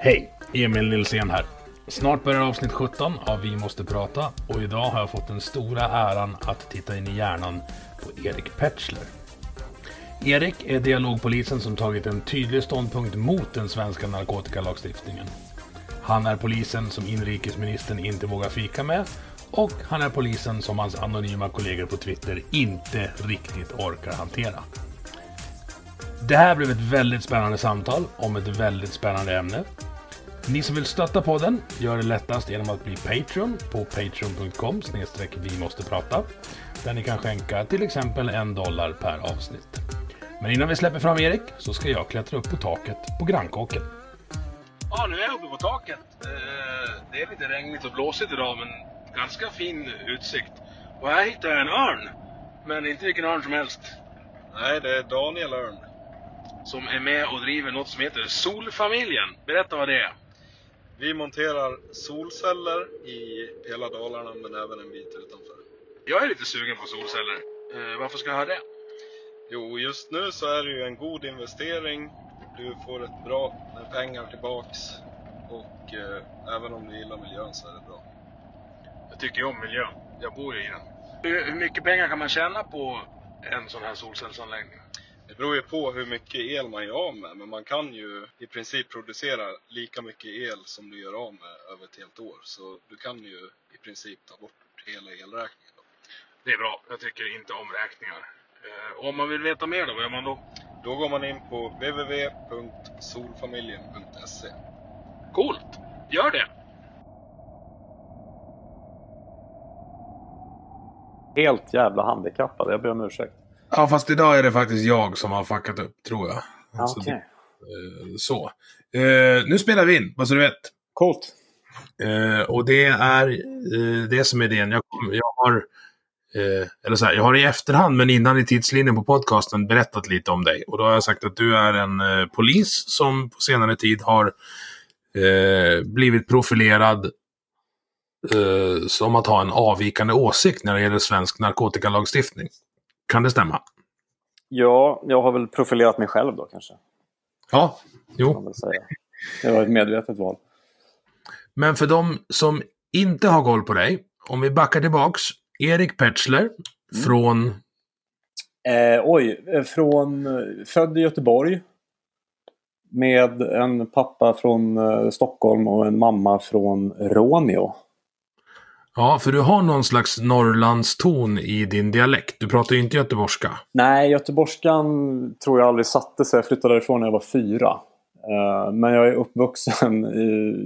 Hej! Emil Nilsén här. Snart börjar avsnitt 17 av Vi måste prata och idag har jag fått den stora äran att titta in i hjärnan på Erik Petschler. Erik är dialogpolisen som tagit en tydlig ståndpunkt mot den svenska narkotikalagstiftningen. Han är polisen som inrikesministern inte vågar fika med och han är polisen som hans anonyma kollegor på Twitter inte riktigt orkar hantera. Det här blev ett väldigt spännande samtal om ett väldigt spännande ämne. Ni som vill stötta podden gör det lättast genom att bli Patreon på patreon.com vi måste prata. Där ni kan skänka till exempel en dollar per avsnitt. Men innan vi släpper fram Erik så ska jag klättra upp på taket på grannkåken. Ja, nu är jag uppe på taket. Eh, Det är lite regnigt och blåsigt idag men ganska fin utsikt. Och här hittar jag en örn. Men inte vilken örn som helst. Nej, det är Daniel Örn. Som är med och driver något som heter Solfamiljen. Berätta vad det är. Vi monterar solceller i hela Dalarna men även en bit utanför. Jag är lite sugen på solceller. Eh, varför ska jag ha det? Jo, just nu så är det ju en god investering. Du får ett bra med pengar tillbaks. Och eh, även om du gillar miljön så är det bra. Jag tycker ju om miljön. Jag bor ju i den. Hur, hur mycket pengar kan man tjäna på en sån här solcellsanläggning? Det beror ju på hur mycket el man gör av med, men man kan ju i princip producera lika mycket el som du gör av med över ett helt år. Så du kan ju i princip ta bort hela elräkningen. Då. Det är bra. Jag tycker inte om räkningar. Eh, om man vill veta mer då, vad gör man då? Då går man in på www.solfamiljen.se. Coolt! Gör det! Helt jävla handikappad, jag ber om ursäkt. Ja, fast idag är det faktiskt jag som har fuckat upp, tror jag. Alltså, Okej. eh, så. Eh, nu spelar vi in, bara så du vet. Coolt. Eh, och det är det som är idén. Jag, kom- jag har, eh, eller så här, jag har i efterhand, men innan i tidslinjen på podcasten, berättat lite om dig. Och då har jag sagt att du är en eh, polis som på senare tid har eh, blivit profilerad som att ha en avvikande åsikt när det gäller svensk narkotikalagstiftning. Kan det stämma? Ja, jag har väl profilerat mig själv då kanske. Ja, jo. Det var ett medvetet val. Men för de som inte har koll på dig, om vi backar tillbaks. Erik Petschler från Eh, oj, eh, från, eh, född i Göteborg. Med en pappa från eh, Stockholm och en mamma från Råneå. Ja, för du har någon slags Norrlandston i din dialekt. Du pratar ju inte göteborgska. Nej, göteborgskan tror jag aldrig satte sig. Jag flyttade därifrån när jag var fyra. Eh, Men jag är uppvuxen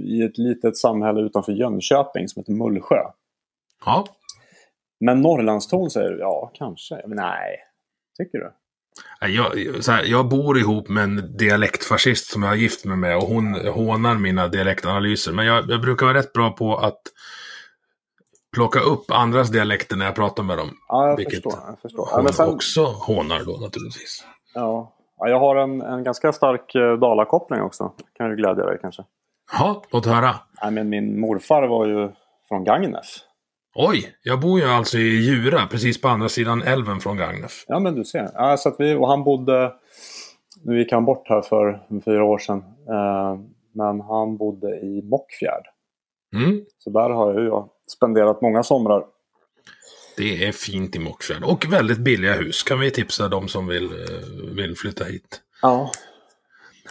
i, ett litet samhälle utanför Jönköping som heter Mullsjö. Ja. Men Norrlandston säger du? Ja, kanske. Men nej. Tycker du? Jag, så här, jag bor ihop med en dialektfascist som jag har gift mig med och hon hånar mina dialektanalyser. Men jag, jag brukar vara rätt bra på att plocka upp andras dialekter när jag pratar med dem. Ja, jag Vilket förstår. Jag förstår. Ja, Hon men sen, också hånar då naturligtvis. ja. Ja, jag har en, en ganska stark eh, dalakoppling också. Kan du glädja dig kanske. Ja, låt höra. Nej, men min morfar var ju från Gagnef. Oj, jag bor ju alltså i Djura, precis på andra sidan älven från Gagnef. Ja, men du ser. Ja, så att vi, och han bodde... Nu gick han bort här för fyra år sedan. Eh, men han bodde i Mockfjärd. Mm. Så där har ju jag spenderat många somrar. Det är fint i Mockfjärd. Och väldigt billiga hus. Kan vi tipsa de som vill, eh, vill flytta hit. Ja.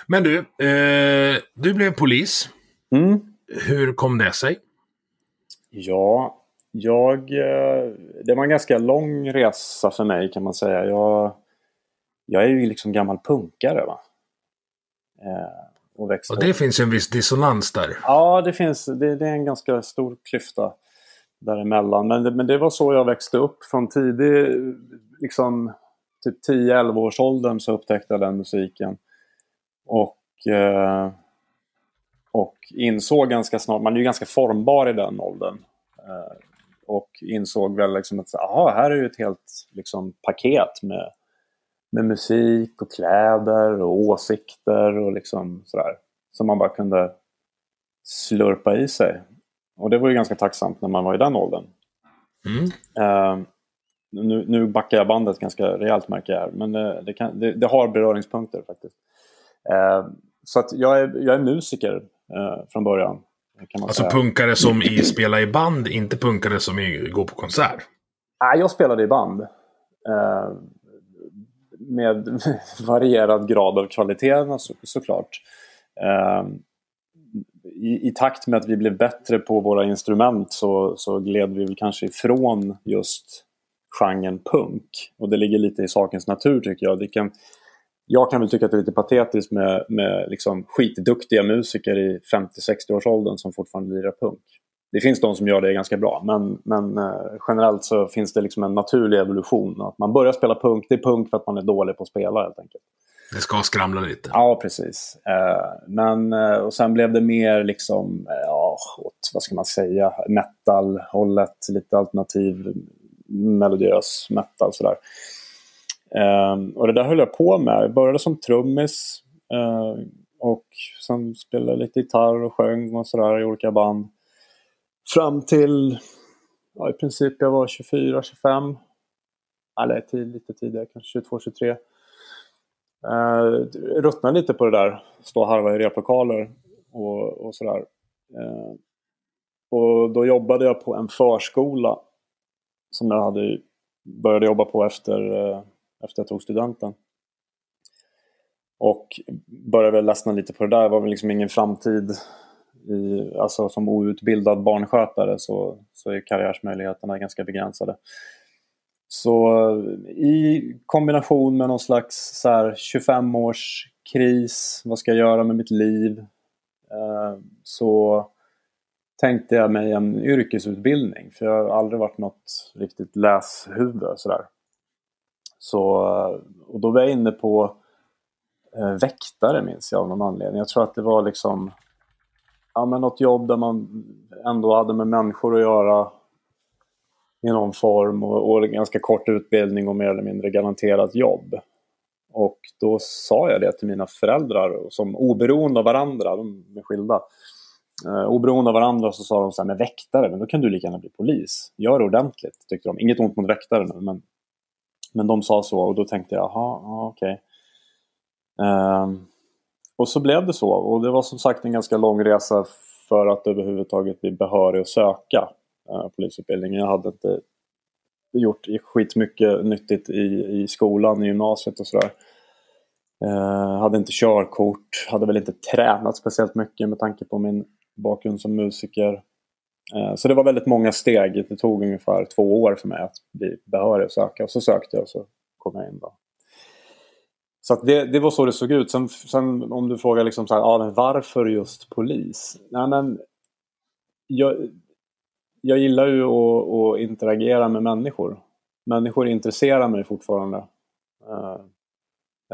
Men du, eh, du blev polis. Mm. Hur kom det sig? Ja, Jag, eh, det var en ganska lång resa för mig kan man säga. Jag, jag är ju liksom gammal punkare. Va? Eh, och, och det finns ju en viss dissonans där. Ja, det finns. Det, det, är en ganska stor klyfta däremellan. Men det, men det var så jag växte upp. Från tidig, liksom typ 10-11 års åldern så upptäckte jag den musiken. Och, eh, och insåg ganska snart, man är ju ganska formbar i den åldern. Eh, och insåg väl liksom att aha, här är ju ett helt liksom, paket med, med musik och kläder och åsikter och liksom sådär. Som man bara kunde slurpa i sig. Och det var ju ganska tacksamt när man var i den åldern. Mm. Uh, nu, nu backar jag bandet ganska rejält märker jag. Men det, det, kan, det, det har beröringspunkter faktiskt. Uh, så att jag är, jag är musiker uh, från början alltså säga. punkare som i spela i band, inte punkare som i gå på konsert? Nej, jag spelade i band. Med varierad grad av kvalitet så, alltså, såklart. Eh, i, i, takt med att vi blev bättre på våra instrument så, så gled vi väl kanske ifrån just genren punk. Och det ligger lite i sakens natur tycker jag. Det kan, jag kan väl tycka att det är lite patetiskt med, med liksom skitduktiga musiker i 50-60-årsåldern som fortfarande lirar punk. Det finns de som gör det ganska bra men, men eh, generellt så finns det liksom en naturlig evolution. Att man börjar spela punk, det är punk för att man är dålig på att spela helt enkelt. Det ska skramla lite. Ja, precis. Eh, men, eh, och sen blev det mer liksom, ja, åt, vad ska man säga, metal-hållet, lite alternativ, melodiös metal sådär. Um, och det där höll jag på med. Jag började som trummis uh, och sen spelade lite gitarr och sjöng och sådär i olika band. Fram till ja, i princip jag var 24-25. Eller tid, lite tidigare, kanske 22-23. Uh, eh, ruttnade lite på det där, stå och harva i replokaler och, och sådär. Uh, och då jobbade jag på en förskola som jag hade började jobba på efter uh, efter jag tog studenten. Och började väl ledsna lite på det där. Det var väl liksom ingen framtid. I, alltså som outbildad barnskötare så, så är karriärsmöjligheterna ganska begränsade. Så eh, i kombination med någon slags 25 års kris, vad ska jag göra med mitt liv? Eh, så tänkte jag mig en yrkesutbildning. För jag har aldrig varit något riktigt läshuvud sådär. Så, eh, och då var jag inne på väktare minns jag av någon anledning. Jag tror att det var liksom ja, men något jobb där man ändå hade med människor att göra i någon form och, och ganska kort utbildning och mer eller mindre garanterat jobb. Och då sa jag det till mina föräldrar som oberoende av varandra, de är skilda. Eh, oberoende av varandra så sa de så här, med väktare, men då kan du lika gärna bli polis. Gör det ordentligt, tyckte de. Inget ont mot väktare nu, men men de sa så och då tänkte jag, jaha, okej. Okay. Um, och så blev det så och det var som sagt en ganska lång resa för att överhuvudtaget bli behörig att söka eh, polisutbildningen. Jag hade inte gjort skitmycket nyttigt i, i skolan, i gymnasiet och sådär. Eh, hade inte körkort, hade väl inte tränat speciellt mycket med tanke på min bakgrund som musiker. Eh, så det var väldigt många steg. Det tog ungefär två år för mig att bli behörig att söka. Och så sökte jag och så kom jag in. Då. Så det, det var så det såg ut. Sen, sen om du frågar liksom så här, ah, varför just polis? Nej, men jag, jag gillar ju att, att, interagera med människor. Människor intresserar mig fortfarande. Eh,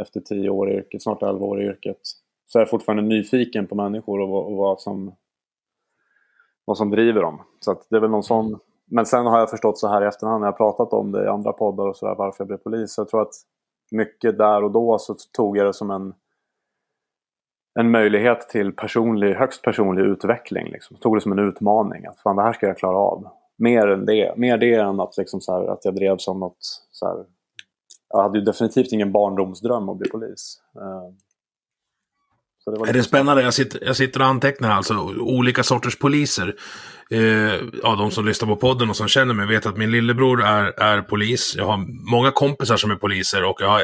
efter tio år i yrket, snart elva år i yrket. Så är jag fortfarande nyfiken på människor och, och vad som vad som driver dem. Så det är väl någon sån... Men sen har jag förstått så här i efterhand när jag pratat om det i andra poddar och sådär varför jag blev polis. Jag tror att mycket där och då så tog jag det som en, en möjlighet till personlig, högst personlig utveckling. Liksom. Jag tog det som en utmaning. Att fan, det här ska jag klara av. Mer än det. Mer det än att, liksom så här, att jag drev som något... Så här, jag hade ju definitivt ingen barndomsdröm att bli polis. Eh, det är det liksom- spännande? Jag sitter, jag sitter och antecknar alltså olika sorters poliser. Eh, ja, de som lyssnar på podden och som känner mig vet att min lillebror är, är polis. Jag har många kompisar som är poliser och jag har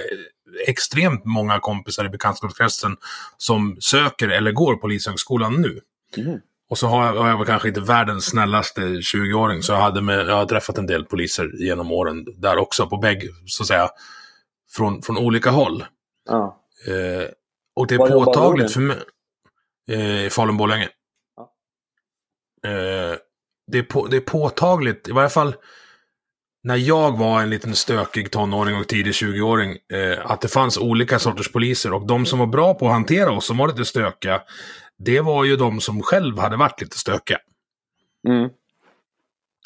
extremt många kompisar i bekantskapskretsen som söker eller går Polishögskolan nu. Mm. Och så har jag, jag väl kanske inte världens snällaste 20-åring, så jag, hade med, jag har träffat en del poliser genom åren där också, på bägge, så att säga, från, från olika håll. Ja. Eh, och det är Var påtagligt för mig. Eh, I Falun-Borlänge. Ja. Eh, det, är på, det är påtagligt, i varje fall när jag var en liten stökig tonåring och tidig 20-åring, eh, att det fanns olika sorters poliser. Och de som var bra på att hantera oss, som var lite stökiga, det var ju de som själv hade varit lite stökiga. Mm.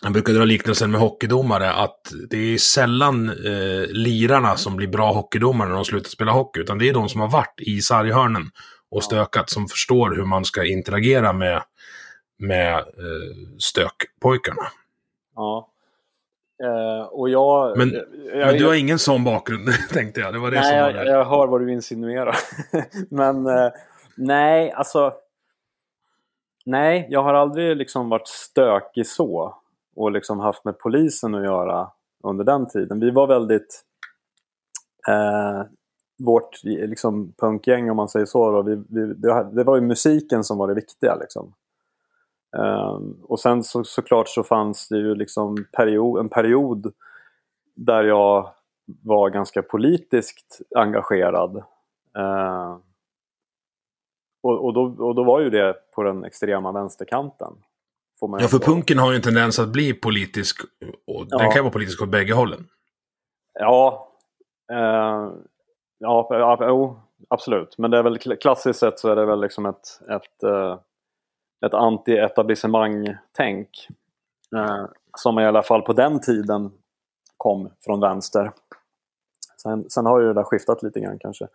Jag brukar dra liknelsen med hockeydomare att det är sällan eh, lirarna som blir bra hockeydomare när de slutar spela hockey. Utan det är de som har varit i sarghörnen och stökat som förstår hur man ska interagera med, med eh, stökpojkarna. Ja. Eh, och jag... Men- jag, Men du har ingen sån bakgrund, tänkte jag. Det var det som Nej, var jag, jag hör vad du insinuerar. Men eh, nej, alltså... Nej, jag har aldrig liksom varit stökig så och liksom haft med polisen att göra under den tiden. Vi var väldigt... Eh, vårt liksom, punkgäng, om man säger så, då, vi, vi, det, det var ju musiken som var det viktiga. Liksom. Eh, och sen så, såklart så fanns det ju liksom period, en period där jag var ganska politiskt engagerad. Eh, och, och, då, och då var ju det på den extrema vänsterkanten. Ju Ja, för punken har ju en tendens att bli politisk. Och Den Ja. kan vara politisk åt bägge hållen. Ja, eh, ja, jo, absolut. Men det är väl kl- klassiskt sett så är det väl liksom ett, ett, eh, ett anti-etablissemang-tänk. Eh, som i alla fall på den tiden kom från vänster. Sen, sen har ju det där skiftat lite grann kanske.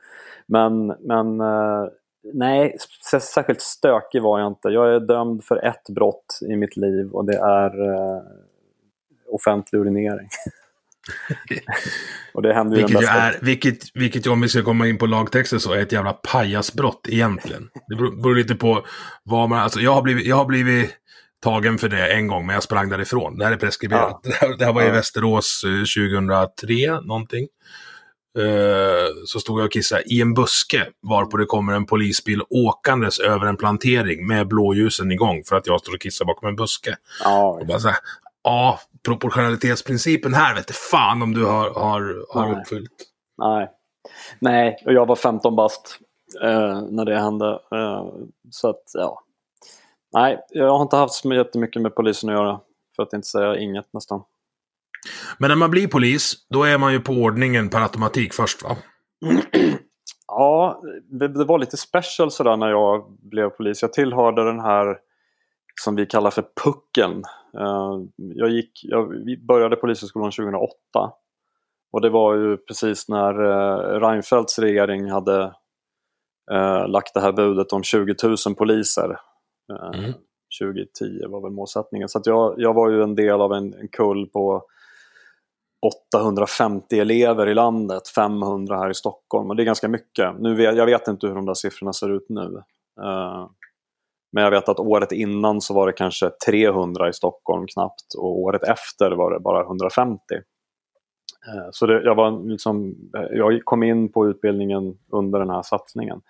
Men, men nej, särskilt stökig var jag inte. Jag är dömd för ett brott i mitt liv och det är eh, offentlig urinering. och det händer ju Vilket ju är, vilket, vilket om vi ska komma in på lagtexten så är ett jävla pajasbrott egentligen. Det beror, beror lite på vad man, alltså jag har blivit, jag har blivit tagen för det en gång men jag sprang därifrån. Det här är preskriberat. Det, här, det här var i Ja. Västerås eh, 2003 någonting. Eh, så stod jag och kissade i en buske varpå det kommer en polisbil åkandes över en plantering med blåljusen igång för att jag står och kissar bakom en buske. Ja, Och bara så här, ja, proportionalitetsprincipen här vet du fan om du har, har, har Nej. uppfyllt. nej. Nej, och jag var 15 bast eh, när det hände. Eh, så att, ja. Nej, jag har inte haft så jättemycket med polisen att göra. För att inte säga inget nästan. Men när man blir polis, då är man ju på ordningen per automatik först va? Ja, det, var lite special sådär när jag blev polis. Jag tillhörde den här som vi kallar för pucken. Eh, jag, gick, jag började polishögskolan 2008. Och det var ju precis när uh, Reinfeldts regering hade eh, lagt det här budet om 20 000 poliser. Eh, Mm. 2010 var väl målsättningen. Så jag, jag var ju en del av en, en kull på 850 elever i landet, 500 här i Stockholm. Och det är ganska mycket. Nu vet, jag vet inte hur de där siffrorna ser ut nu. Eh, men jag vet att året innan så var det kanske 300 i Stockholm knappt och året efter var det bara 150. Eh, så det, jag, var liksom, jag kom in på utbildningen under den här satsningen.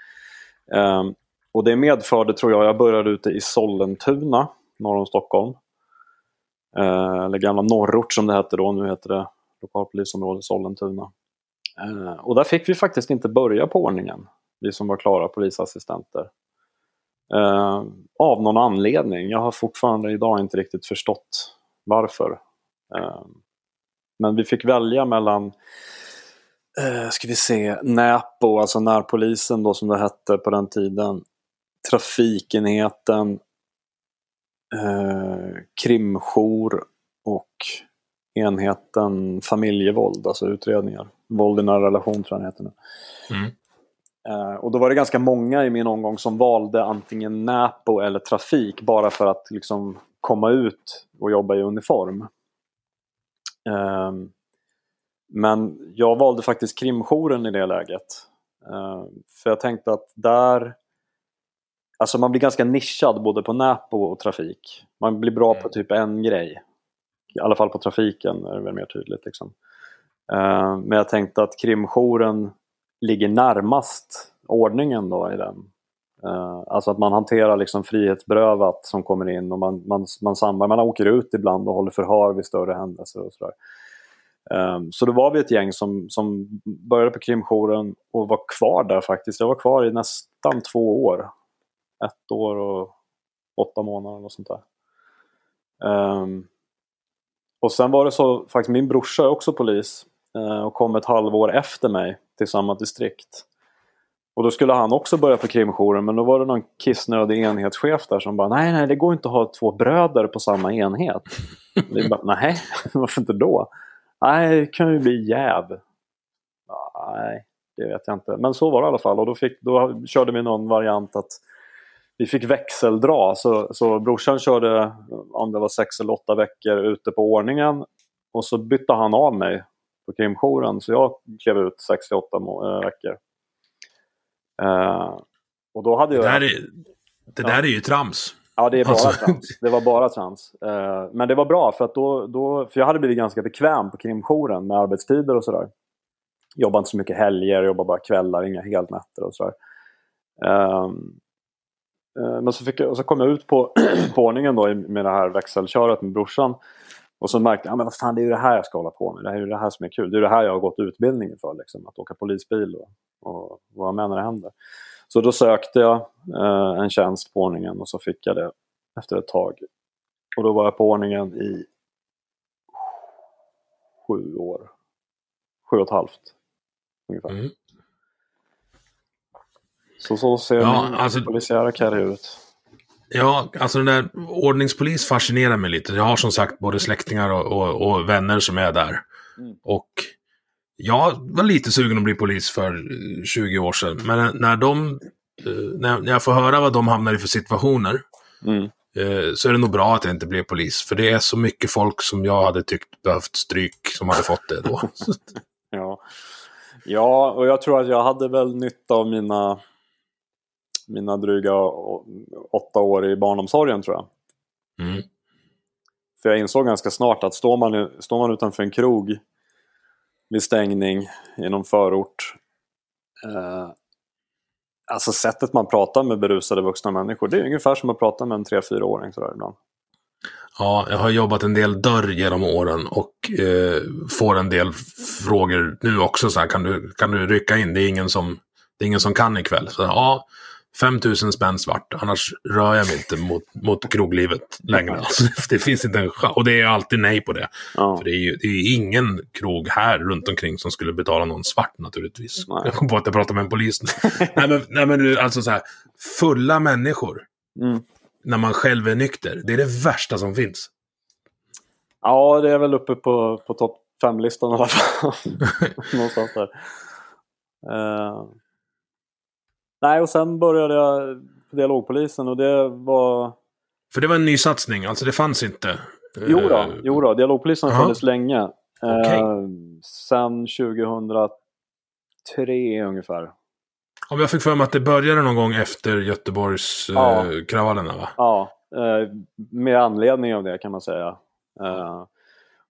Eh, och det medförde, tror jag, jag började ute i Sollentuna, norr om Stockholm. Eller gamla norrort som det hette då, nu heter det lokalpolisområde Sollentuna. Eh, Och där fick vi faktiskt inte börja på ordningen, vi som var klara polisassistenter. Eh, av någon anledning. Jag har fortfarande idag inte riktigt förstått varför. Eh, men vi fick välja mellan eh, ska vi se, Näpo, alltså närpolisen då som det hette på den tiden. Trafikenheten, eh, krimjour och enheten familjevåld, alltså utredningar. Våld i nära relation tror jag den heter nu. Mm. Eh, och då var det ganska många i min omgång som valde antingen Näpo eller trafik bara för att liksom komma ut och jobba i uniform. Ehm, men jag valde faktiskt krimjouren i det läget. Ehm, för jag tänkte att där... Alltså man blir ganska nischad både på Näpo och trafik. Man blir bra på typ en grej. I alla fall på trafiken är det väl mer tydligt. Liksom. Eh, men jag tänkte att krimjouren ligger närmast ordningen då i den. Uh, alltså att man hanterar liksom frihetsberövat som kommer in och man, man, man, samlar, man åker ut ibland och håller förhör vid större händelser och sådär. Um, så då var vi ett gäng som, som började på krimjouren och var kvar där faktiskt. Jag var kvar i nästan två år. Ett år och åtta månader och sånt där. Um, och sen var det så, faktiskt min brorsa är också polis eh, och kom ett halvår efter mig till samma distrikt. Och då skulle han också börja på krimjouren men då var det någon kissnödig enhetschef där som bara nej, nej, det går inte att ha två bröder på samma enhet. Vi bara, nej, varför inte då? Nej, det kan ju bli jäv. Nej, det vet jag inte. Men så var det i alla fall och då, fick, då körde vi någon variant att vi fick växeldra. Så, så brorsan körde, om det var sex eller åtta veckor ute på ordningen och så bytte han av mig på krimjouren så jag klev ut sex till åtta äh, veckor. Uh, och då hade jag... Det där är, det där är ju trams. Ja, det är bara alltså. trams. Det var bara trams. Uh, men det var bra för att då, då... För jag hade blivit ganska bekväm på krimjouren med arbetstider och sådär. Jobbade inte så mycket helger, jobbade bara kvällar, inga helnätter och sådär. Uh, Eh, men så, fick jag, så kom jag ut på, på ordningen då med det här växelköret med brorsan. Och så märkte jag, men vad fan det är ju det här jag ska hålla på med. Det är ju det här som är kul. Det är det här jag har gått utbildningen för. Liksom, att åka polisbil och, och vara med när det händer. Så då sökte jag eh, en tjänst på ordningen och så fick jag det efter ett tag. Och då var jag på ordningen i sju år. Sju och ett halvt. Ungefär. Mm. Så så ser ja, min alltså... polisiära karriär ut. Ja, alltså den där ordningspolis fascinerar mig lite. Jag har som sagt både släktingar och, och, och vänner som är där. Mm. Och jag var lite sugen att bli polis för 20 år sedan. Men när de, eh, när jag får höra vad de hamnar i för situationer. Mm. Eh, så är det nog bra att jag inte blev polis. För det är så mycket folk som jag hade tyckt behövt stryk som hade fått det då. ja. ja, och jag tror att jag hade väl nytta av mina mina dryga åtta år i barnomsorgen tror jag. Mm. För jag insåg ganska snart att står man, står man utanför en krog vid stängning i någon förort eh, Alltså sättet man pratar med berusade vuxna människor det är ungefär som att prata med en 3-4-åring sådär ibland. Ja, jag har jobbat en del dörr genom åren och eh, får en del frågor nu också. Så här, kan, du, kan du rycka in? Det är ingen som, det är ingen som kan ikväll. Så, ja, 5000 spänn svart, annars rör jag mig inte mot, mot kroglivet längre. Alltså, det finns inte en chans. Och det är alltid nej på det. Ja. För det är ju det är ingen krog här runt omkring som skulle betala någon svart naturligtvis. Nej. Jag kom på att jag pratade med en polis nu. nej, men, nej men alltså så här, fulla människor. Mm. När man själv är nykter. Det är det värsta som finns. Ja, det är väl uppe på, på topp 5-listan i alla fall. Någonstans där. Uh... Nej, och sen började jag på dialogpolisen och det var... För det var en ny satsning, alltså det fanns inte? Jo då, uh... jo då dialogpolisen har funnits länge. Okay. Eh, sen 2003 ungefär. Om jag fick för mig att det började någon gång efter Göteborgs ja. eh, kravallerna va? Ja, eh, med anledning av det kan man säga. Eh,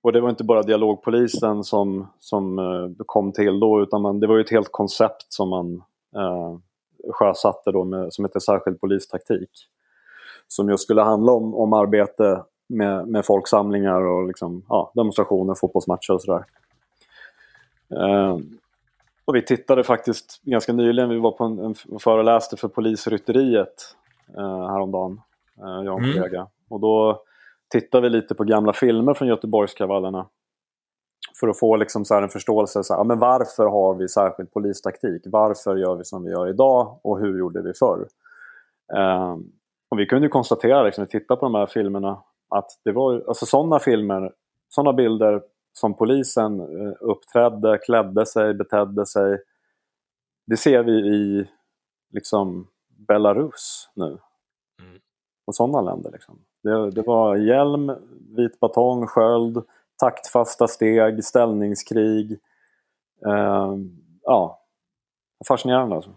och det var inte bara dialogpolisen som, som eh, kom till då utan man, det var ju ett helt koncept som man eh, sjösatte då med, som heter särskild polistaktik. Som just skulle handla om, om arbete med, med folksamlingar och liksom, ja, demonstrationer, fotbollsmatcher och sådär. Eh, och vi tittade faktiskt ganska nyligen, vi var på en, en föreläste för polisrytteriet eh, häromdagen, eh, jag och en mm. kollega. Och då tittade vi lite på gamla filmer från Göteborgskravallerna. För att få liksom så en förståelse. Så här, men varför har vi särskild polistaktik? Varför gör vi som vi gör idag? Och hur gjorde vi förr? Eh, och vi kunde konstatera, liksom, när vi tittade på de här filmerna, att det var alltså sådana filmer, sådana bilder som polisen eh, uppträdde, klädde sig, betedde sig. Det ser vi i liksom Belarus nu. Mm. Och sådana länder. Liksom. Det, det, var hjälm, vit batong, sköld, taktfasta steg, ställningskrig. Eh, ja, fascinerande alltså.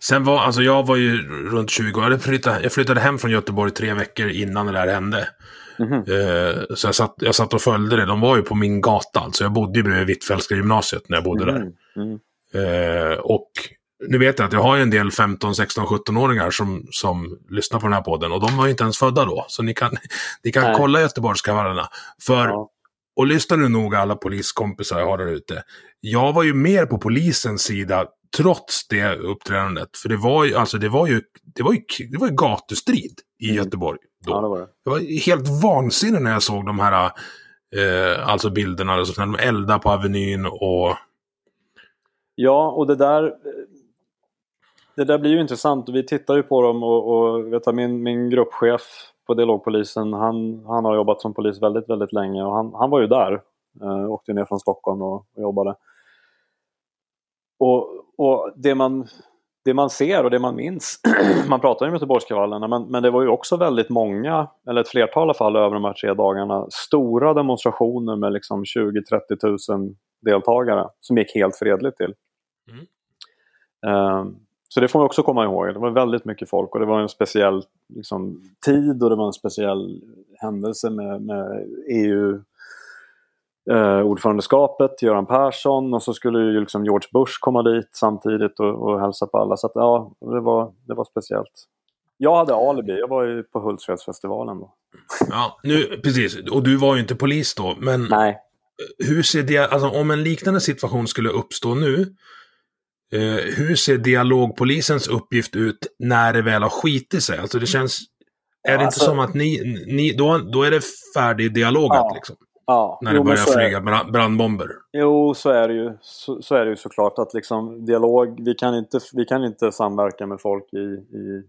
Sen var, alltså jag var ju runt 20 år. Jag flyttade, jag flyttade hem från Göteborg tre veckor innan det där hände. Mm -hmm. eh, så jag satt, jag satt och följde det. De var ju på min gata. Alltså jag bodde ju bredvid Hvitfeldtska gymnasiet när jag bodde mm -hmm. där. Mm. Eh, och nu vet jag att jag har en del 15, 16, 17-åringar som, som lyssnar på den här podden och de var ju inte ens födda då. Så ni kan, ni kan kolla Göteborgskravallerna. För, ja. Och lyssna nu noga alla poliskompisar jag har där ute. Jag var ju mer på polisens sida trots det uppträdandet. För det var ju, alltså det var ju, det var ju, det var ju gatustrid i mm. Göteborg. Då. Ja, det var det. Jag var helt vansinnig när jag såg de här eh, alltså bilderna. Alltså, när de eldar på Avenyn och... Ja, och det där det där blir ju intressant. Vi tittar ju på dem och, och vet du, min, min gruppchef på dialogpolisen han, han har jobbat som polis väldigt, väldigt länge och han, han var ju där. Eh, åkte ner från Stockholm och, och jobbade. Och, och det, man, det man ser och det man minns, man pratar ju om Göteborgskravallerna men, men det var ju också väldigt många, eller ett flertal i alla fall över de här tre dagarna, stora demonstrationer med liksom 20-30 000 deltagare som gick helt fredligt till. Mm. Um, så det får man också komma ihåg. Det var väldigt mycket folk och det var en speciell liksom, tid och det var en speciell händelse med, med EU eh, ordförandeskapet, Göran Persson och så skulle ju liksom George Bush komma dit samtidigt och, och hälsa på alla. Så att, ja, det var, det var speciellt. Jag hade alibi, jag var ju på Hultsfredsfestivalen då. Ja, nu, precis. Och du var ju inte polis då, men Nej. hur ser det, alltså om en liknande situation skulle uppstå nu, hur ser dialogpolisens uppgift ut när det väl har skitit sig? Alltså det känns... Är ja, det inte alltså, som att ni, ni då, då är det färdig dialogat ja, liksom? Ja. När det jo, börjar flyga är, brandbomber? Jo, så är det ju. Så, så, är det ju såklart att liksom dialog, vi kan inte, vi kan inte samverka med folk i, i,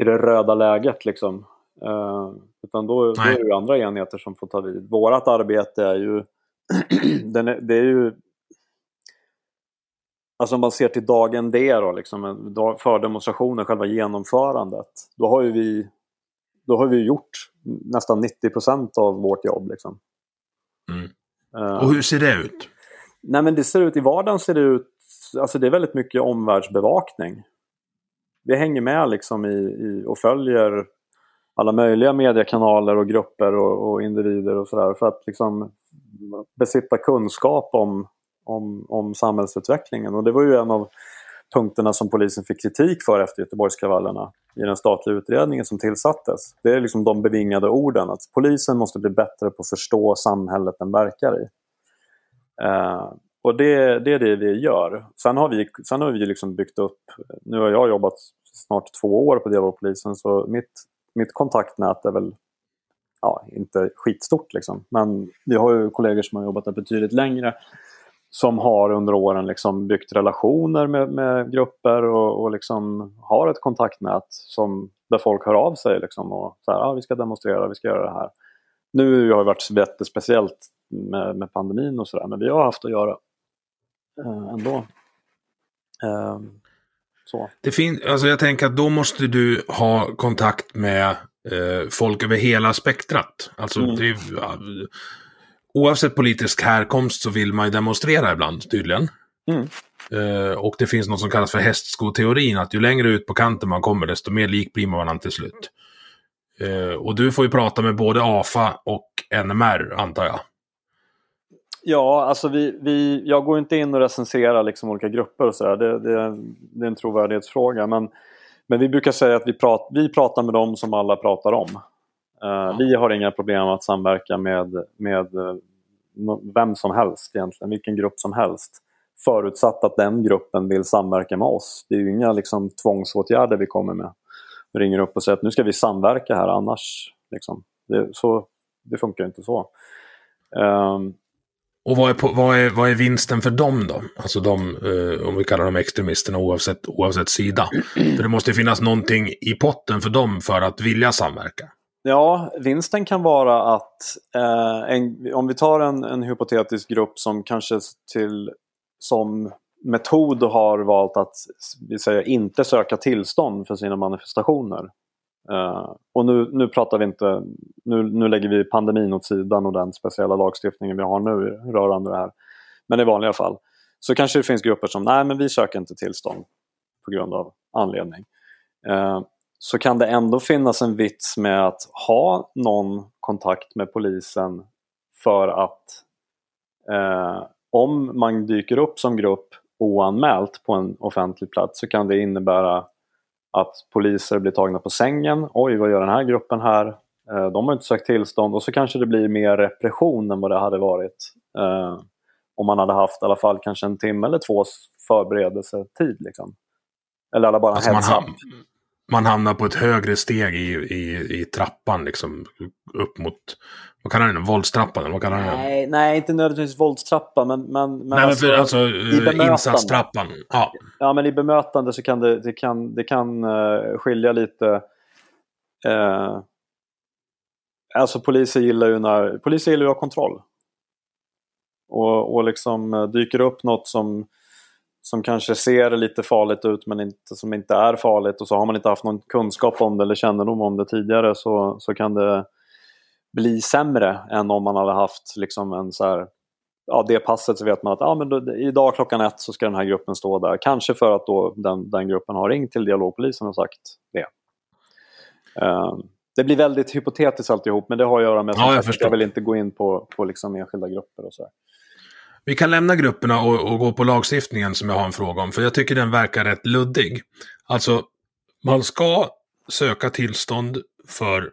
i det röda läget liksom. Uh, utan då, då, är det ju andra enheter som får ta vid. Vårat arbete är ju, den är, det är ju Alltså om man ser till dagen D då, liksom, för demonstrationen, själva genomförandet. Då har ju vi, då har vi gjort nästan 90% av vårt jobb. Liksom. Mm. Uh, och hur ser det ut? Nej men det ser ut, i vardagen ser det ut, alltså det är väldigt mycket omvärldsbevakning. Vi hänger med liksom i, i och följer alla möjliga mediekanaler och grupper och, och individer och sådär för att liksom besitta kunskap om om, om samhällsutvecklingen. Och det var ju en av punkterna som polisen fick kritik för efter Göteborgskravallerna i den statliga utredningen som tillsattes. Det är liksom de bevingade orden att polisen måste bli bättre på att förstå samhället den verkar i. Eh, och det, det, är det vi gör. Sen har vi, sen har vi liksom byggt upp, nu har jag jobbat snart två år på dialogpolisen så mitt, mitt kontaktnät är väl ja, inte skitstort liksom. Men vi har ju kollegor som har jobbat där betydligt längre som har under åren liksom byggt relationer med, med grupper och, och liksom har ett kontaktnät som, där folk hör av sig. Liksom och så här, ah, vi ska demonstrera, vi ska göra det här. Nu har det varit jättespeciellt med, med pandemin och sådär men vi har haft att göra eh, ändå. Eh, så. Det fin alltså jag tänker att då måste du ha kontakt med eh, folk över hela spektrat. Alltså mm. det, oavsett politisk härkomst så vill man ju demonstrera ibland tydligen. Mm. Uh, och det finns något som kallas för hästskoteorin, att ju längre ut på kanten man kommer desto mer lik blir man till slut. Uh, och du får ju prata med både AFA och NMR antar jag. Ja, alltså vi, vi, jag går inte in och recenserar liksom olika grupper och sådär. Det, det, det, är en trovärdighetsfråga. Men, men vi brukar säga att vi, prat, vi pratar med dem som alla pratar om. Uh, vi har inga problem att samverka med, med vem som helst egentligen, vilken grupp som helst. Förutsatt att den gruppen vill samverka med oss. Det är ju inga liksom, tvångsåtgärder vi kommer med. Vi ringer upp och säger att nu ska vi samverka här annars. Liksom. Det, så, det funkar inte så. Um, och vad är, på, vad, är, vad är vinsten för dem då? Alltså de, eh, om vi kallar dem extremisterna oavsett, oavsett sida. För det måste finnas någonting i potten för dem för att vilja samverka. Ja, vinsten kan vara att eh, en, om vi tar en, en hypotetisk grupp som kanske till, som metod har valt att vi säger, inte söka tillstånd för sina manifestationer. Eh, och nu, nu pratar vi inte, nu, nu lägger vi pandemin åt sidan och den speciella lagstiftningen vi har nu rörande det här. Men i vanliga fall så kanske det finns grupper som, nej men vi söker inte tillstånd på grund av anledning. Eh, så kan det ändå finnas en vits med att ha någon kontakt med polisen för att eh, om man dyker upp som grupp oanmält på en offentlig plats så kan det innebära att poliser blir tagna på sängen. Oj, vad gör den här gruppen här? Eh, de har inte sökt tillstånd och så kanske det blir mer repression än vad det hade varit eh, om man hade haft i alla fall kanske en timme eller två förberedelsetid. Liksom. Eller alla bara alltså ham man hamnar på ett högre steg i, i, i trappan, liksom upp mot, vad kallar den, våldstrappan? Eller vad kallar den? Nej, nej, inte nödvändigtvis våldstrappan, men... men, men nej, alltså, men för, alltså insatstrappan. Ja. ja, men i bemötande så kan det, det kan, det kan uh, skilja lite. Uh, alltså poliser gillar ju när, poliser gillar ju att ha kontroll. Och, och liksom dyker upp något som som kanske ser lite farligt ut men inte, som inte är farligt och så har man inte haft någon kunskap om det eller kännedom om det tidigare så, så kan det bli sämre än om man hade haft liksom en så här, ja, det passet så vet man att ja, men då, idag klockan ett så ska den här gruppen stå där. Kanske för att då den, den gruppen har ringt till dialogpolisen och sagt det. Uh, det blir väldigt hypotetiskt alltihop men det har att göra med ja, jag, jag vill inte gå in på, på liksom enskilda grupper och så. Här. Vi kan lämna grupperna och, och, gå på lagstiftningen som jag har en fråga om, för jag tycker den verkar rätt luddig. Alltså, man ska söka tillstånd för,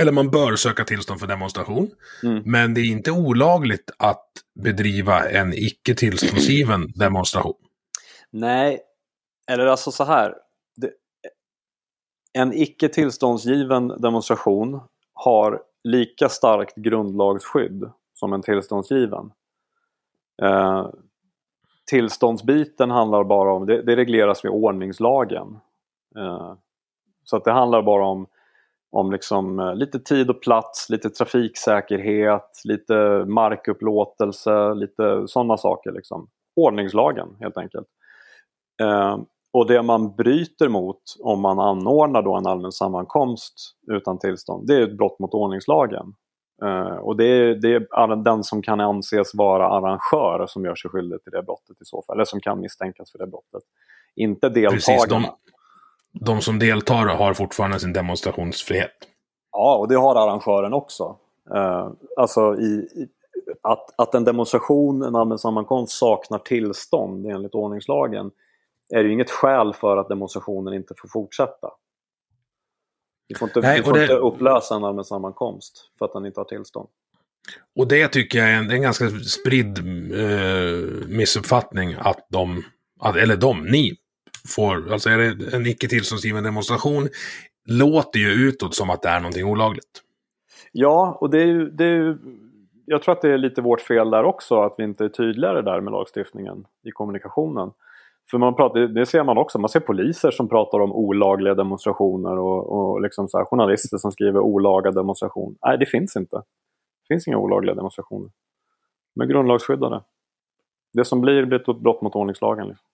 eller man bör söka tillstånd för demonstration, mm. men det är inte olagligt att bedriva en icke tillståndsgiven demonstration. Nej, eller alltså så här. Det, en icke tillståndsgiven demonstration har lika starkt grundlagsskydd som en tillståndsgiven. Eh, tillståndsbiten handlar bara om, det, det regleras med ordningslagen. Eh, så att det handlar bara om, om liksom, eh, lite tid och plats, lite trafiksäkerhet, lite markupplåtelse, lite sådana saker. Liksom. Ordningslagen helt enkelt. Eh, och det man bryter mot om man anordnar då en allmän sammankomst utan tillstånd, det är ett brott mot ordningslagen. Uh, och det är, det är den som kan anses vara arrangör som gör sig skyldig till det brottet i så fall, eller som kan misstänkas för det brottet. Inte deltagarna. de, de som deltar har fortfarande sin demonstrationsfrihet. Ja, och det har arrangören också. Uh, alltså i, i, att, att en demonstration, en allmän sammankomst saknar tillstånd enligt ordningslagen är ju inget skäl för att demonstrationen inte får fortsätta. Vi får inte, Nej, vi får det... inte upplösa en allmän sammankomst för att den inte har tillstånd. Och det tycker jag är en, en ganska spridd eh, missuppfattning att de, att, eller de, ni, får, alltså är det en icke tillståndsgiven demonstration, låter ju utåt som att det är någonting olagligt. Ja, och det är ju, det är ju, jag tror att det är lite vårt fel där också, att vi inte är tydligare där med lagstiftningen i kommunikationen. För man pratar, det ser man också, man ser poliser som pratar om olagliga demonstrationer och, och liksom så journalister som skriver olaga demonstration. Nej, det finns inte. Det finns inga olagliga demonstrationer. De är grundlagsskyddade. Det som blir blir ett brott mot ordningslagen. Liksom.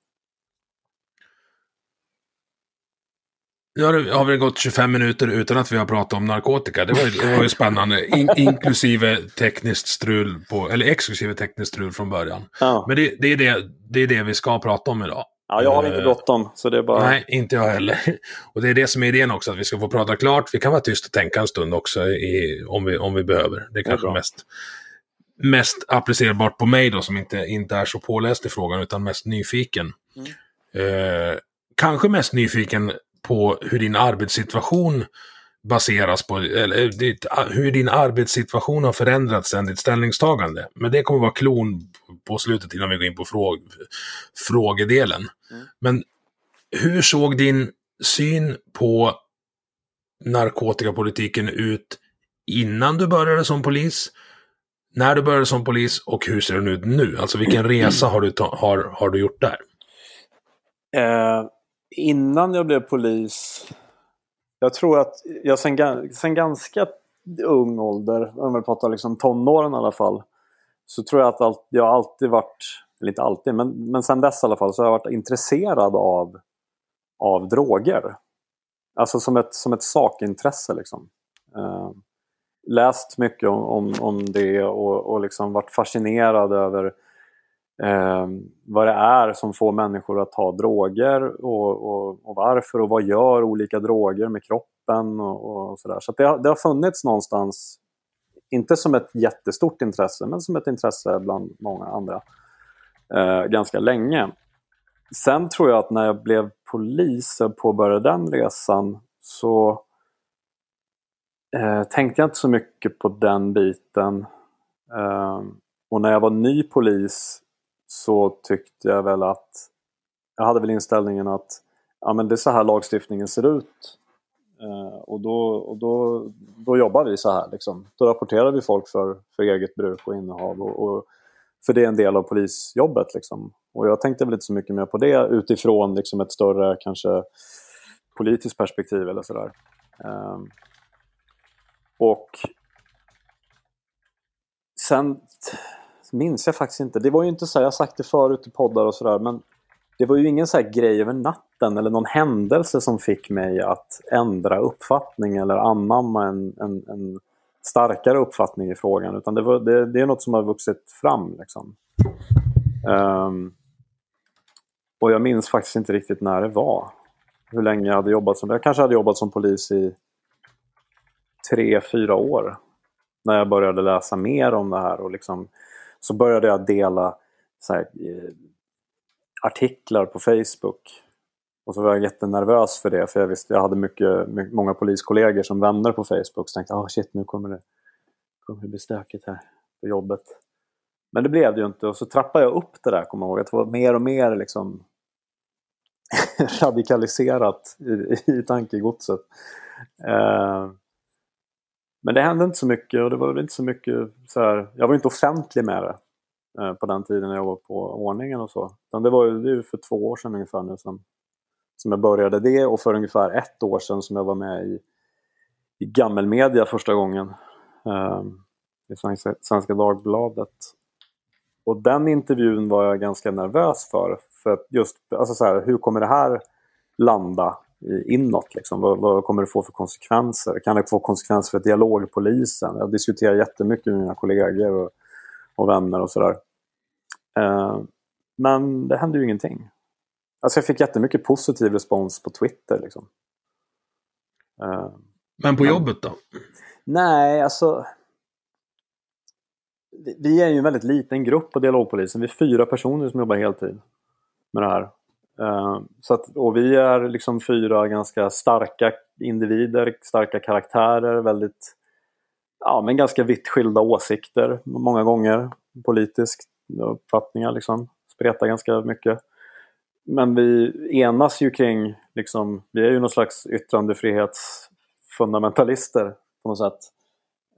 Nu har det gått 25 minuter utan att vi har pratat om narkotika. Det var ju, det var ju spännande. In, inklusive tekniskt strul, på, eller exklusive tekniskt strul från början. Ja. Men det, det, är det, det är det vi ska prata om idag. Ja, jag har inte eh, bråttom. Så det är bara... Nej, inte jag heller. Och det är det som är idén också, att vi ska få prata klart. Vi kan vara tysta och tänka en stund också i, om, vi, om vi behöver. Det är kanske är mest, mest applicerbart på mig då, som inte, inte är så påläst i frågan, utan mest nyfiken. Mm. Eh, kanske mest nyfiken på hur din arbetssituation baseras på, eller hur din arbetssituation har förändrats sedan ditt ställningstagande. Men det kommer vara klon på slutet innan vi går in på fråg, frågedelen. Mm. Men hur såg din syn på narkotikapolitiken ut innan du började som polis? När du började som polis och hur ser den ut nu? Alltså vilken resa har du, har, har du gjort där? Uh innan jag blev polis, jag tror att jag sen, sen ganska ung ålder, om vi pratar liksom tonåren i alla fall, så tror jag att allt, jag alltid varit, eller inte alltid, men, men sen dess i alla fall, så har jag varit intresserad av, av droger. Alltså som ett, som ett sakintresse liksom. Uh, läst mycket om, om, om det och, och liksom varit fascinerad över eh, vad det är som får människor att ta droger och, och, och, varför och vad gör olika droger med kroppen och, och sådär. Så, så det, det, har funnits någonstans, inte som ett jättestort intresse, men som ett intresse bland många andra. eh, ganska länge. Sen tror jag att när jag blev polis och påbörjade den resan så eh, tänkte jag inte så mycket på den biten. Eh, och när jag var ny polis så tyckte jag väl att jag hade väl inställningen att ja, men det är så här lagstiftningen ser ut. Eh, och då, och då, då jobbar vi så här. Liksom. Då rapporterar vi folk för, för eget bruk och innehav. Och, och, för det är en del av polisjobbet. Liksom. Och jag tänkte väl inte så mycket mer på det utifrån liksom, ett större kanske politiskt perspektiv eller sådär. Eh, och sen minns jag faktiskt inte. Det var ju inte så, jag har sagt det förut i poddar och sådär, men det var ju ingen så grej över natten eller någon händelse som fick mig att ändra uppfattning eller anamma en, en, en starkare uppfattning i frågan. Utan det, var, det, det, är något som har vuxit fram. Liksom. Um, och jag minns faktiskt inte riktigt när det var. Hur länge jag hade jobbat som Jag kanske hade jobbat som polis i tre, fyra år. När jag började läsa mer om det här och liksom, så började jag dela så här, eh, artiklar på Facebook. Och så var jag jättenervös för det för jag visste jag hade mycket, mycket många poliskollegor som vänner på Facebook. Så tänkte jag, oh shit nu kommer det, kommer det bli stökigt här på jobbet. Men det blev det ju inte och så trappade jag upp det där, kommer jag ihåg. Det var mer och mer liksom radikaliserat i, i tankegodset. Eh, men det hände inte så mycket och det var inte så mycket så här, jag var inte offentlig med det eh, på den tiden jag var på ordningen och så. Utan det var ju det för två år sedan ungefär nu som, som jag började det och för ungefär ett år sedan som jag var med i, i gammelmedia första gången. Eh, I Svenska, Svenska Dagbladet. Och den intervjun var jag ganska nervös för. För att just, alltså så här, hur kommer det här landa inåt. Liksom. Vad, vad, kommer det få för konsekvenser? Kan det få konsekvenser för dialogpolisen? Jag diskuterar jättemycket med mina kollegor och, och vänner och sådär. Eh, men det hände ju ingenting. Alltså jag fick jättemycket positiv respons på Twitter. Liksom. Eh, men på men, jobbet då? Nej, alltså... Vi är ju en väldigt liten grupp på dialogpolisen. Vi är fyra personer som jobbar heltid med det här. Eh, så att, och vi är liksom fyra ganska starka individer, starka karaktärer, väldigt, ja men ganska vitt skilda åsikter många gånger. Politiskt uppfattningar liksom, spretar ganska mycket. Men vi enas ju kring, liksom, vi är ju någon slags yttrandefrihetsfundamentalister på något sätt.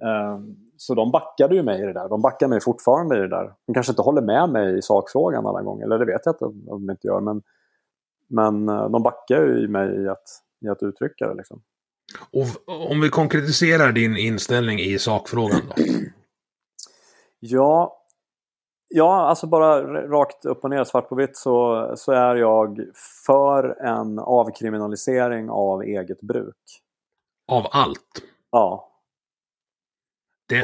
Eh, så de backade ju mig i det där. De backar mig fortfarande i det där. De kanske inte håller med mig i sakfrågan alla gånger, eller det vet jag inte om de inte gör. Men men eh, de backar ju mig i att, i att uttrycka det. Liksom. Och om vi konkretiserar din inställning i sakfrågan då? Ja, ja, alltså bara rakt upp och ner, svart på vitt, så, så är jag för en avkriminalisering av eget bruk. Av allt? Ja.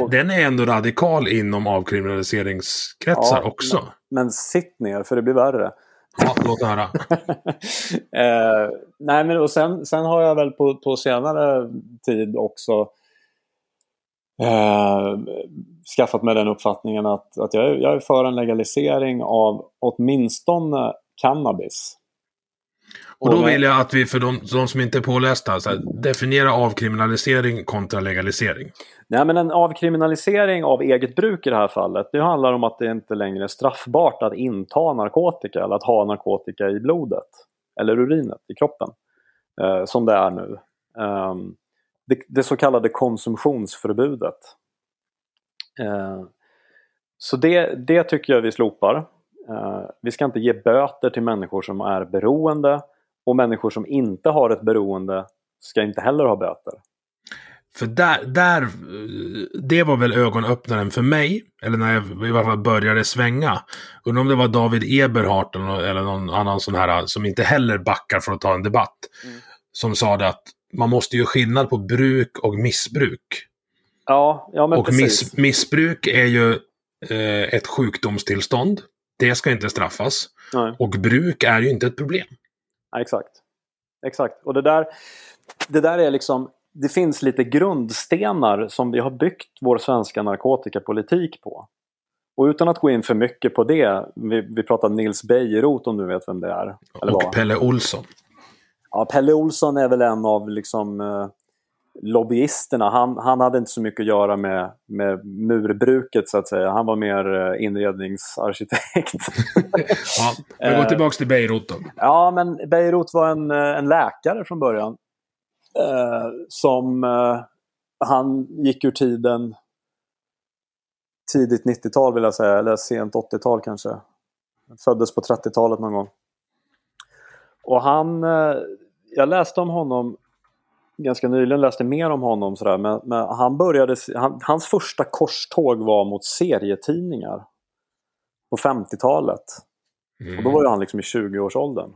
Och, den är ändå radikal inom avkriminaliseringskretsar ja, också. Men, men sitt ner, för det blir värre. Ja, låt höra. eh, nej, men och sen, sen har jag väl på, på senare tid också eh, skaffat mig den uppfattningen att, att jag, är, jag är för en legalisering av åtminstone cannabis. Och då vill jag att vi, för de, de som inte är pålästa, så här, definiera avkriminalisering kontra legalisering. Nej, men en avkriminalisering av eget bruk i det här fallet, det handlar om att det inte längre är straffbart att inta narkotika eller att ha narkotika i blodet eller urinet i kroppen. Eh, som det är nu. Eh, det, det, så kallade konsumtionsförbudet. Eh, så det, det tycker jag vi slopar. Eh, vi ska inte ge böter till människor som är beroende och människor som inte har ett beroende ska inte heller ha böter. För där, där, det var väl ögonöppnaren för mig. Eller när jag i alla fall började svänga. Undrar om det var David Eberhardt eller någon annan sån här som inte heller backar för att ta en debatt. Mm. Som sa det att man måste ju skillnad på bruk och missbruk. Ja, ja men Och miss, missbruk är ju eh, ett sjukdomstillstånd. Det ska inte straffas. Nej. Och bruk är ju inte ett problem. Ja, exakt. Exakt. Och det där, det där är liksom det finns lite grundstenar som vi har byggt vår svenska narkotikapolitik på. Och utan att gå in för mycket på det, vi, vi pratar Nils Bejerot om du vet vem det är. Eller och vad? Pelle Olsson. Ja, Pelle Olsson är väl en av liksom eh, lobbyisterna. Han, han hade inte så mycket att göra med, med murbruket så att säga. Han var mer eh, inredningsarkitekt. ja, men gå tillbaka till Beirut då. Ja, men Beirut var en, eh, en läkare från början. Eh, som eh, han gick ur tiden tidigt 90-tal vill jag säga, eller sent 80-tal kanske. Föddes på 30-talet någon gång. Och han, eh, jag läste om honom ganska nyligen, läste mer om honom sådär, men, men han började, han, hans första korståg var mot serietidningar. På 50-talet. Mm. Och då var ju han liksom i 20-årsåldern.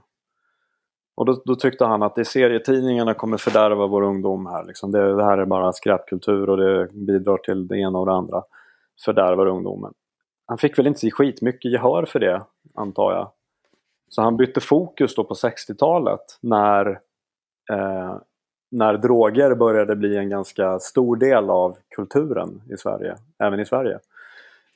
Och då, då, tyckte han att det serietidningarna kommer fördärva vår ungdom här. Liksom. Det, det, här är bara skräpkultur och det bidrar till det ena och det andra. Fördärvar ungdomen. Han fick väl inte skitmycket gehör för det, antar jag. Så han bytte fokus då på 60-talet när, eh, när droger började bli en ganska stor del av kulturen i Sverige, även i Sverige.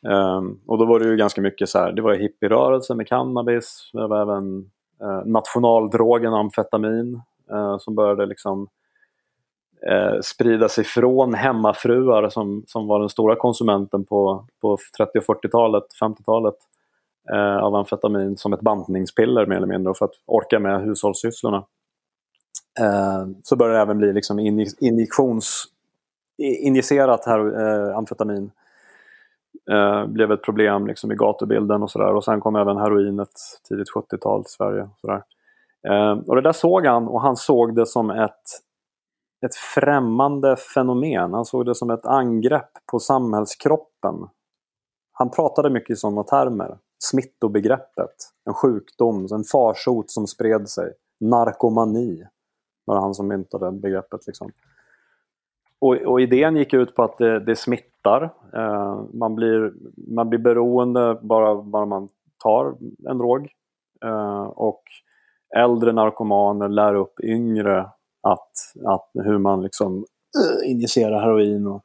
Um, och då var det ju ganska mycket så här, det var hippierörelsen med cannabis, det var även uh, nationaldrogen amfetamin uh, som började liksom eh, uh, sprida sig från hemmafruar som, som var den stora konsumenten på, på 30 och 40-talet, 50-talet av amfetamin som ett bantningspiller mer eller mindre för att orka med hushållssysslorna. Eh, så började det även bli liksom injektions, injicerat här, eh, amfetamin Eh, blev ett problem liksom i gatubilden och sådär. Och sen kom även heroinet tidigt 70-tal till Sverige. Sådär. Eh, och det där såg han och han såg det som ett, ett främmande fenomen. Han såg det som ett angrepp på samhällskroppen. Han pratade mycket i sådana termer. Smittobegreppet, en sjukdom, en farsot som spred sig. Narkomani var han som myntade begreppet. Liksom. Och, och, idén gick ut på att det, det smittar. Eh, man, blir, man blir beroende bara, bara man tar en drog. Eh, och äldre narkomaner lär upp yngre att, att hur man liksom uh, injicerar heroin. Och,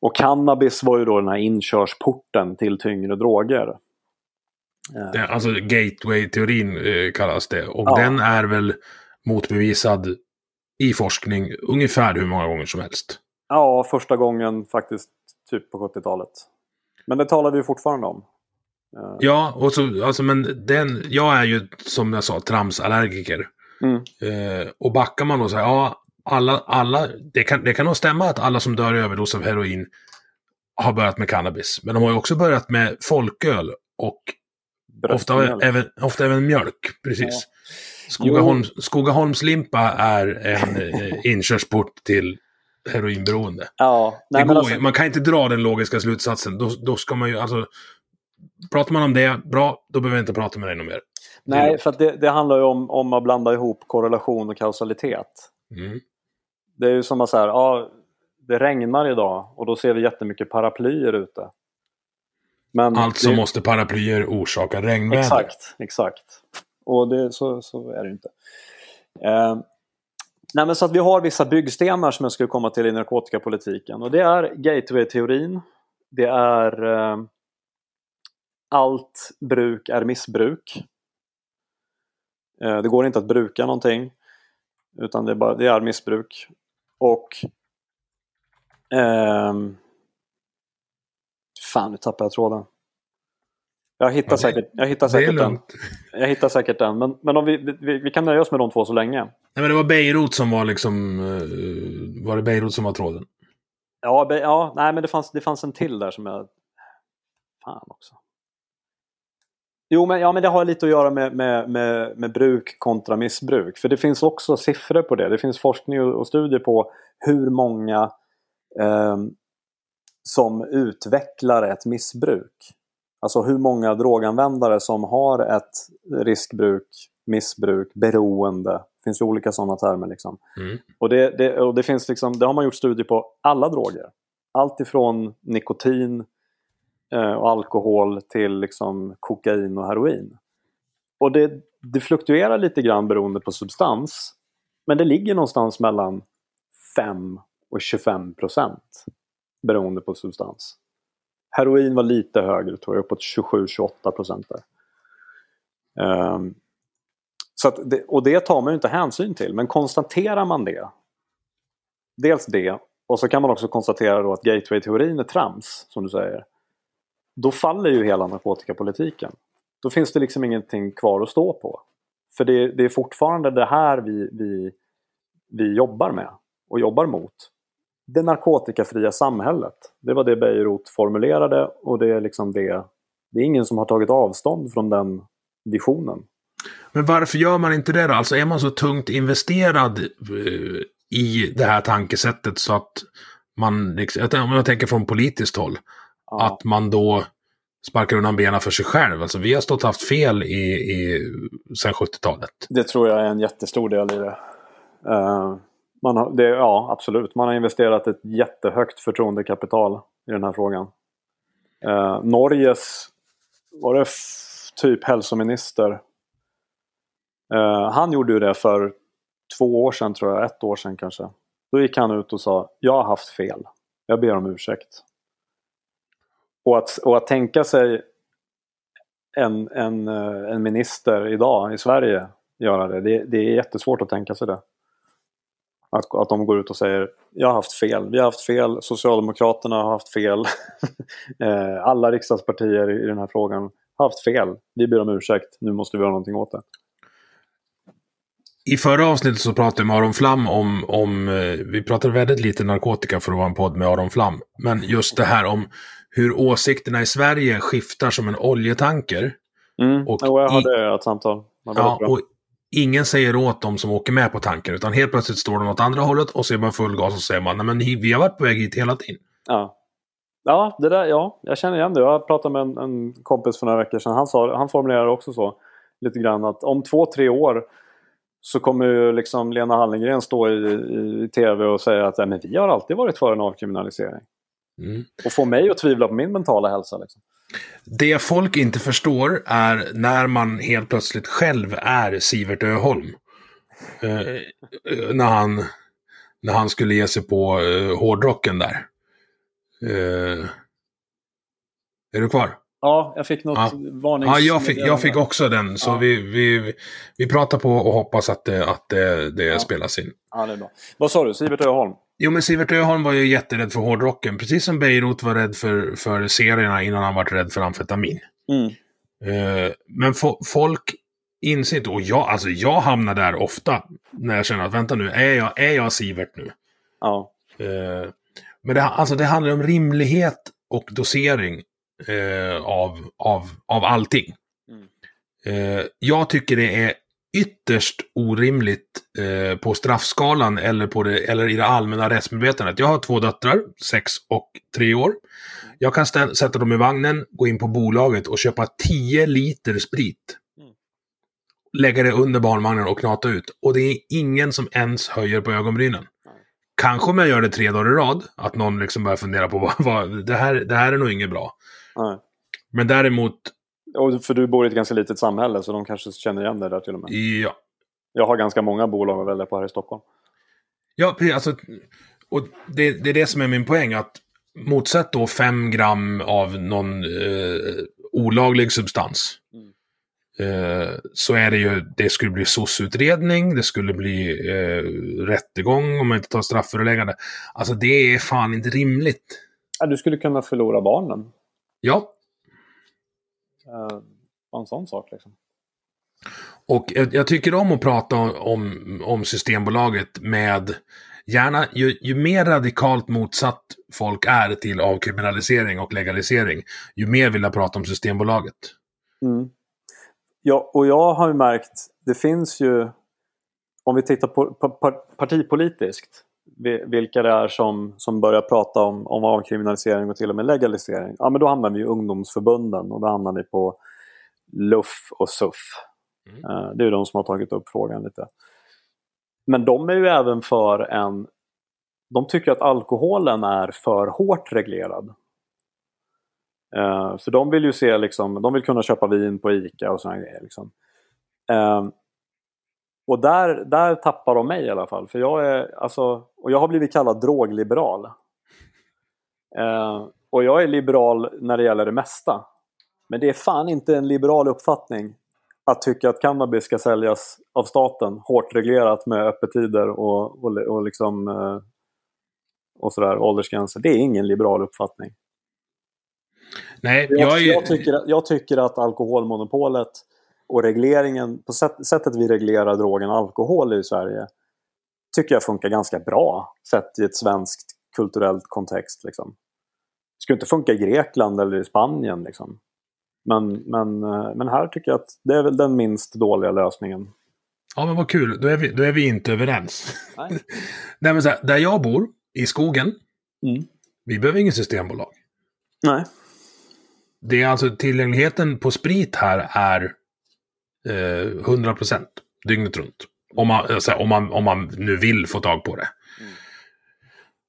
och cannabis var ju då den här inkörsporten till tyngre droger. Eh. Det, alltså gateway-teorin eh, kallas det. Och ja. den är väl motbevisad i forskning ungefär hur många gånger som helst. Ja, första gången faktiskt typ på 70-talet. Men det talar vi fortfarande om. Eh. Ja, och så, alltså, men den, jag är ju som jag sa tramsallergiker. Mm. Eh, och backar man då så här, ja, alla, alla, det kan, det kan nog stämma att alla som dör i överdos av heroin har börjat med cannabis. Men de har ju också börjat med folköl och ofta även, ofta även mjölk. Precis. Ja. Skogaholm, Skogaholmslimpa är en eh, inkörsport till heroinberoende. Ja, nej, går, alltså... Man kan inte dra den logiska slutsatsen. Då, då ska man ju, alltså, pratar man om det, bra, då behöver vi inte prata med dig något mer. Nej, för det, det, handlar ju om, om att blanda ihop korrelation och kausalitet. Mm. Det är ju som att säga, ja, det regnar idag och då ser vi jättemycket paraplyer ute. Men alltså det... måste paraplyer orsaka regnväder. Exakt, exakt. Och det, så, så är det inte. Eh, nej men så att vi har vissa byggstenar som jag skulle komma till i narkotikapolitiken. Och det är gateway-teorin. Det är eh, allt bruk är missbruk. Eh, det går inte att bruka någonting. Utan det är, bara, det är missbruk. Och eh, Fan, nu tappade jag tråden. Jag hittar, ja, säkert, jag hittar säkert den. Jag hittar säkert den. Men, men om vi, vi, vi, kan nöja oss med de två så länge. Nej, men det var Beirut som var liksom... Uh, var det Beirut som var tråden? Ja, be, ja nej, men det fanns, det fanns en till där som jag... Fan också. Jo, men, ja, men det har lite att göra med, med, med, med bruk kontra missbruk. För det finns också siffror på det. Det finns forskning och, och studier på hur många eh, som utvecklar ett missbruk. Alltså hur många droganvändare som har ett riskbruk, missbruk, beroende. Det finns ju olika sådana termer. Liksom. Mm. Och, det, det, och det, finns liksom, det har man gjort studier på alla droger. Allt ifrån nikotin eh, och alkohol till liksom kokain och heroin. Och det, det fluktuerar lite grann beroende på substans. Men det ligger någonstans mellan 5 och 25 procent beroende på substans. Heroin var lite högre, tror jag, uppåt 27-28 procent där. Um, så det, och det tar man ju inte hänsyn till, men konstaterar man det, dels det, och så kan man också konstatera då att gateway-teorin är trams, som du säger. Då faller ju hela narkotikapolitiken. Då finns det liksom ingenting kvar att stå på. För det, det är fortfarande det här vi, vi, vi jobbar med och jobbar mot. Det narkotikafria samhället. Det var det Beirut formulerade och det är liksom det. Det är ingen som har tagit avstånd från den visionen. Men varför gör man inte det då? Alltså är man så tungt investerad uh, i det här tankesättet så att man, liksom, om jag tänker från politiskt håll, ja. att man då sparkar undan benen för sig själv. Alltså vi har stått och haft fel i, i, sedan 70-talet. Det tror jag är en jättestor del i det. Uh, man har, det. Ja, absolut. Man har investerat ett jättehögt förtroendekapital i den här frågan. Eh, Norges, var det typ hälsominister? Eh, han gjorde ju det för två år sedan tror jag, ett år sedan kanske. Då gick han ut och sa, jag har haft fel. Jag ber om ursäkt. Och att, och att tänka sig en, en, eh, en minister idag i Sverige göra det, det, det är jättesvårt att tänka sig det. Att, att de går ut och säger jag har haft fel, vi har haft fel, Socialdemokraterna har haft fel. Eh, alla riksdagspartier i den här frågan har haft fel. Vi ber om ursäkt, nu måste vi göra någonting åt det. I förra avsnittet så pratade vi med Aron Flam om, om, eh, vi pratade väldigt lite narkotika för att vara en podd med Aron Flam. Men just det här om hur åsikterna i Sverige skiftar som en oljetanker. Mm. Och jo, jag hade ett samtal. Ja, och ingen säger åt dem som åker med på tanken, utan helt plötsligt står de åt andra hållet och så är man full gas och säger man, nej men vi har varit på väg hit hela tiden. Ja. Ja, det där, ja, jag känner igen det. Jag pratade med en, en kompis för några veckor sedan. Han, sa, han formulerade också så lite grann att om två, tre år så kommer ju liksom Lena Hallengren stå i, i, i tv och säga att men vi har alltid varit för en avkriminalisering. Mm. Och få mig att tvivla på min mentala hälsa. Liksom. Det folk inte förstår är när man helt plötsligt själv är Sivert Öholm. Eh, när, han, när han skulle ge sig på eh, hårdrocken där. Eh, är du kvar? Ja, jag fick något ja. varnings... Ja, jag fick, jag fick också den. Så ja. vi, vi, vi pratar på och hoppas att det, att det, det ja. spelas in. Ja, det är bra. Vad sa du? Sivert Öholm? Jo, men Sivert Öholm var ju jätterädd för hårdrocken. Precis som Beirut var rädd för, för serierna innan han var rädd för amfetamin. Mm. Uh, men fo folk inser inte, och jag, alltså jag hamnar där ofta när jag känner att vänta nu, är jag, är jag Sivert nu? Ja. Uh, men det, alltså, det handlar om rimlighet och dosering uh, av, av, av allting. Mm. jag tycker det är ytterst orimligt eh, på straffskalan eller, på det, eller i det allmänna rättsmedvetandet. Jag har två döttrar, sex och tre år. Jag kan sätta dem i vagnen, gå in på bolaget och köpa 10 liter sprit. Lägga det under barnvagnen och knata ut. Och det är ingen som ens höjer på ögonbrynen. Kanske om jag gör det tre dagar i rad, att någon liksom börjar fundera på vad, vad det, här, det här är nog inget bra. Men däremot och för du bor i ett ganska litet samhälle så de kanske känner igen dig där till och med. Ja. Jag har ganska många bolag att välja på här i Stockholm. Ja, precis. Alltså, och det, det är det som är min poäng. att Motsätt då fem gram av någon eh, olaglig substans. Mm. Eh, så är det ju, det skulle bli SOS-utredning, det skulle bli eh, rättegång om man inte tar straffföreläggande. Alltså det är fan inte rimligt. Ja, du skulle kunna förlora barnen. Ja, Eh, en sån sak liksom. Och jag, tycker om att prata om, om Systembolaget med gärna, ju, ju, mer radikalt motsatt folk är till avkriminalisering och legalisering, ju mer vill jag prata om Systembolaget. Mm. Ja, och jag har ju märkt, det finns ju, om vi tittar på, på partipolitiskt, vilka det är som, som börjar prata om, om avkriminalisering och till och med legalisering. Ja men då hamnar vi i ungdomsförbunden och då hamnar vi på LUF och SUF. Mm. Uh, det är de som har tagit upp frågan lite. Men de är ju även för en... De tycker att alkoholen är för hårt reglerad. Uh, för de vill ju se liksom, de vill kunna köpa vin på ICA och sådana grejer. Liksom. Uh, och där, där tappar de mig i alla fall. För jag är, alltså, och jag har blivit kallad drogliberal. Eh, och jag är liberal när det gäller det mesta. Men det är fan inte en liberal uppfattning att tycka att cannabis ska säljas av staten, hårt reglerat med öppettider och, och, och liksom eh, och sådär, åldersgränser. Det är ingen liberal uppfattning. Nej, Jag, jag tycker, jag tycker att alkoholmonopolet och regleringen, på sätt, sättet vi reglerar drogen alkohol i Sverige, tycker jag funkar ganska bra sett i ett svenskt kulturellt kontext. Liksom. Det skulle inte funka i Grekland eller i Spanien. Liksom. Men, men, eh, men här tycker jag att det är väl den minst dåliga lösningen. Ja, men vad kul. Då är vi, då är vi inte överens. Nej. Nej, men så här, där jag bor, i skogen, Mm. vi behöver ingen systembolag. Nej. Det är alltså tillgängligheten på sprit här är eh, 100% dygnet runt. Om man, alltså, om, man, om man nu vill få tag på det.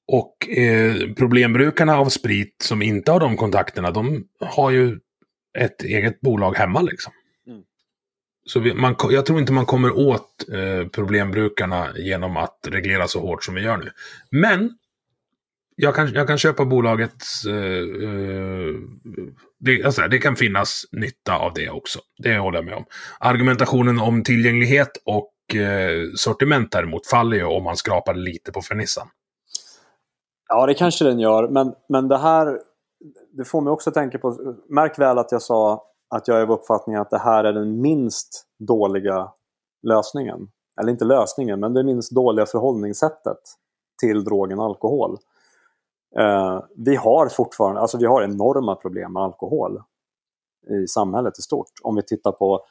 Och eh, problembrukarna av sprit som inte har de kontakterna, de har ju ett eget bolag hemma liksom. Mm. Så vi, man, jag tror inte man kommer åt eh, problembrukarna genom att reglera så hårt som vi gör nu. Men jag kan, jag kan köpa bolagets... Eh, eh, det, alltså, det kan finnas nytta av det också. Det håller jag med om. Argumentationen om tillgänglighet och eh, sortiment däremot faller ju om man skrapar lite på fernissan. Ja, det kanske den gör. Men, men det här det får mig också att tänka på... Märk väl att jag sa att jag är av uppfattningen att det här är den minst dåliga lösningen. Eller inte lösningen, men det minst dåliga förhållningssättet till drogen alkohol. Eh, vi har fortfarande, alltså vi har enorma problem med alkohol i samhället i stort. Om vi tittar på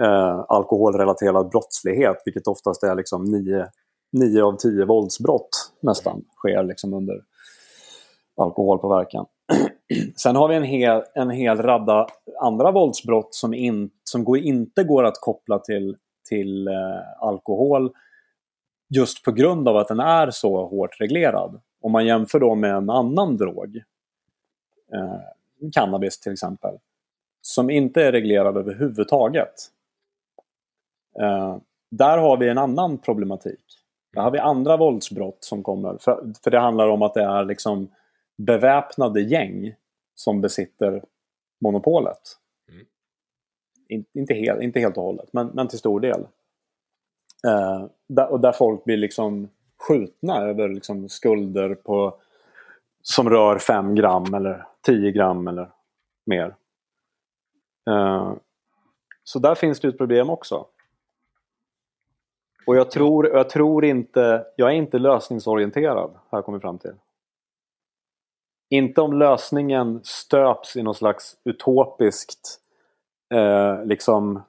eh, alkoholrelaterad brottslighet, vilket oftast är liksom nio, nio av tio våldsbrott nästan sker liksom under alkoholpåverkan. Sen har vi en hel, en hel radda andra våldsbrott som, in, som går, inte går att koppla till, till eh, alkohol just på grund av att den är så hårt reglerad. Om man jämför då med en annan drog, eh, cannabis till exempel, som inte är reglerad överhuvudtaget. Eh, där har vi en annan problematik. Där har vi andra våldsbrott som kommer. För, för det handlar om att det är liksom beväpnade gäng som besitter monopolet. Mm. In, inte, helt, inte helt och hållet, men, men till stor del. Eh, där, och där folk blir liksom skjutna över liksom skulder på, som rör 5 gram eller 10 gram eller mer. Uh, så där finns det ett problem också. Och jag tror, jag tror inte, jag är inte lösningsorienterad, har jag kommit fram till. Inte om lösningen stöps i någon slags utopiskt, eh, liksom,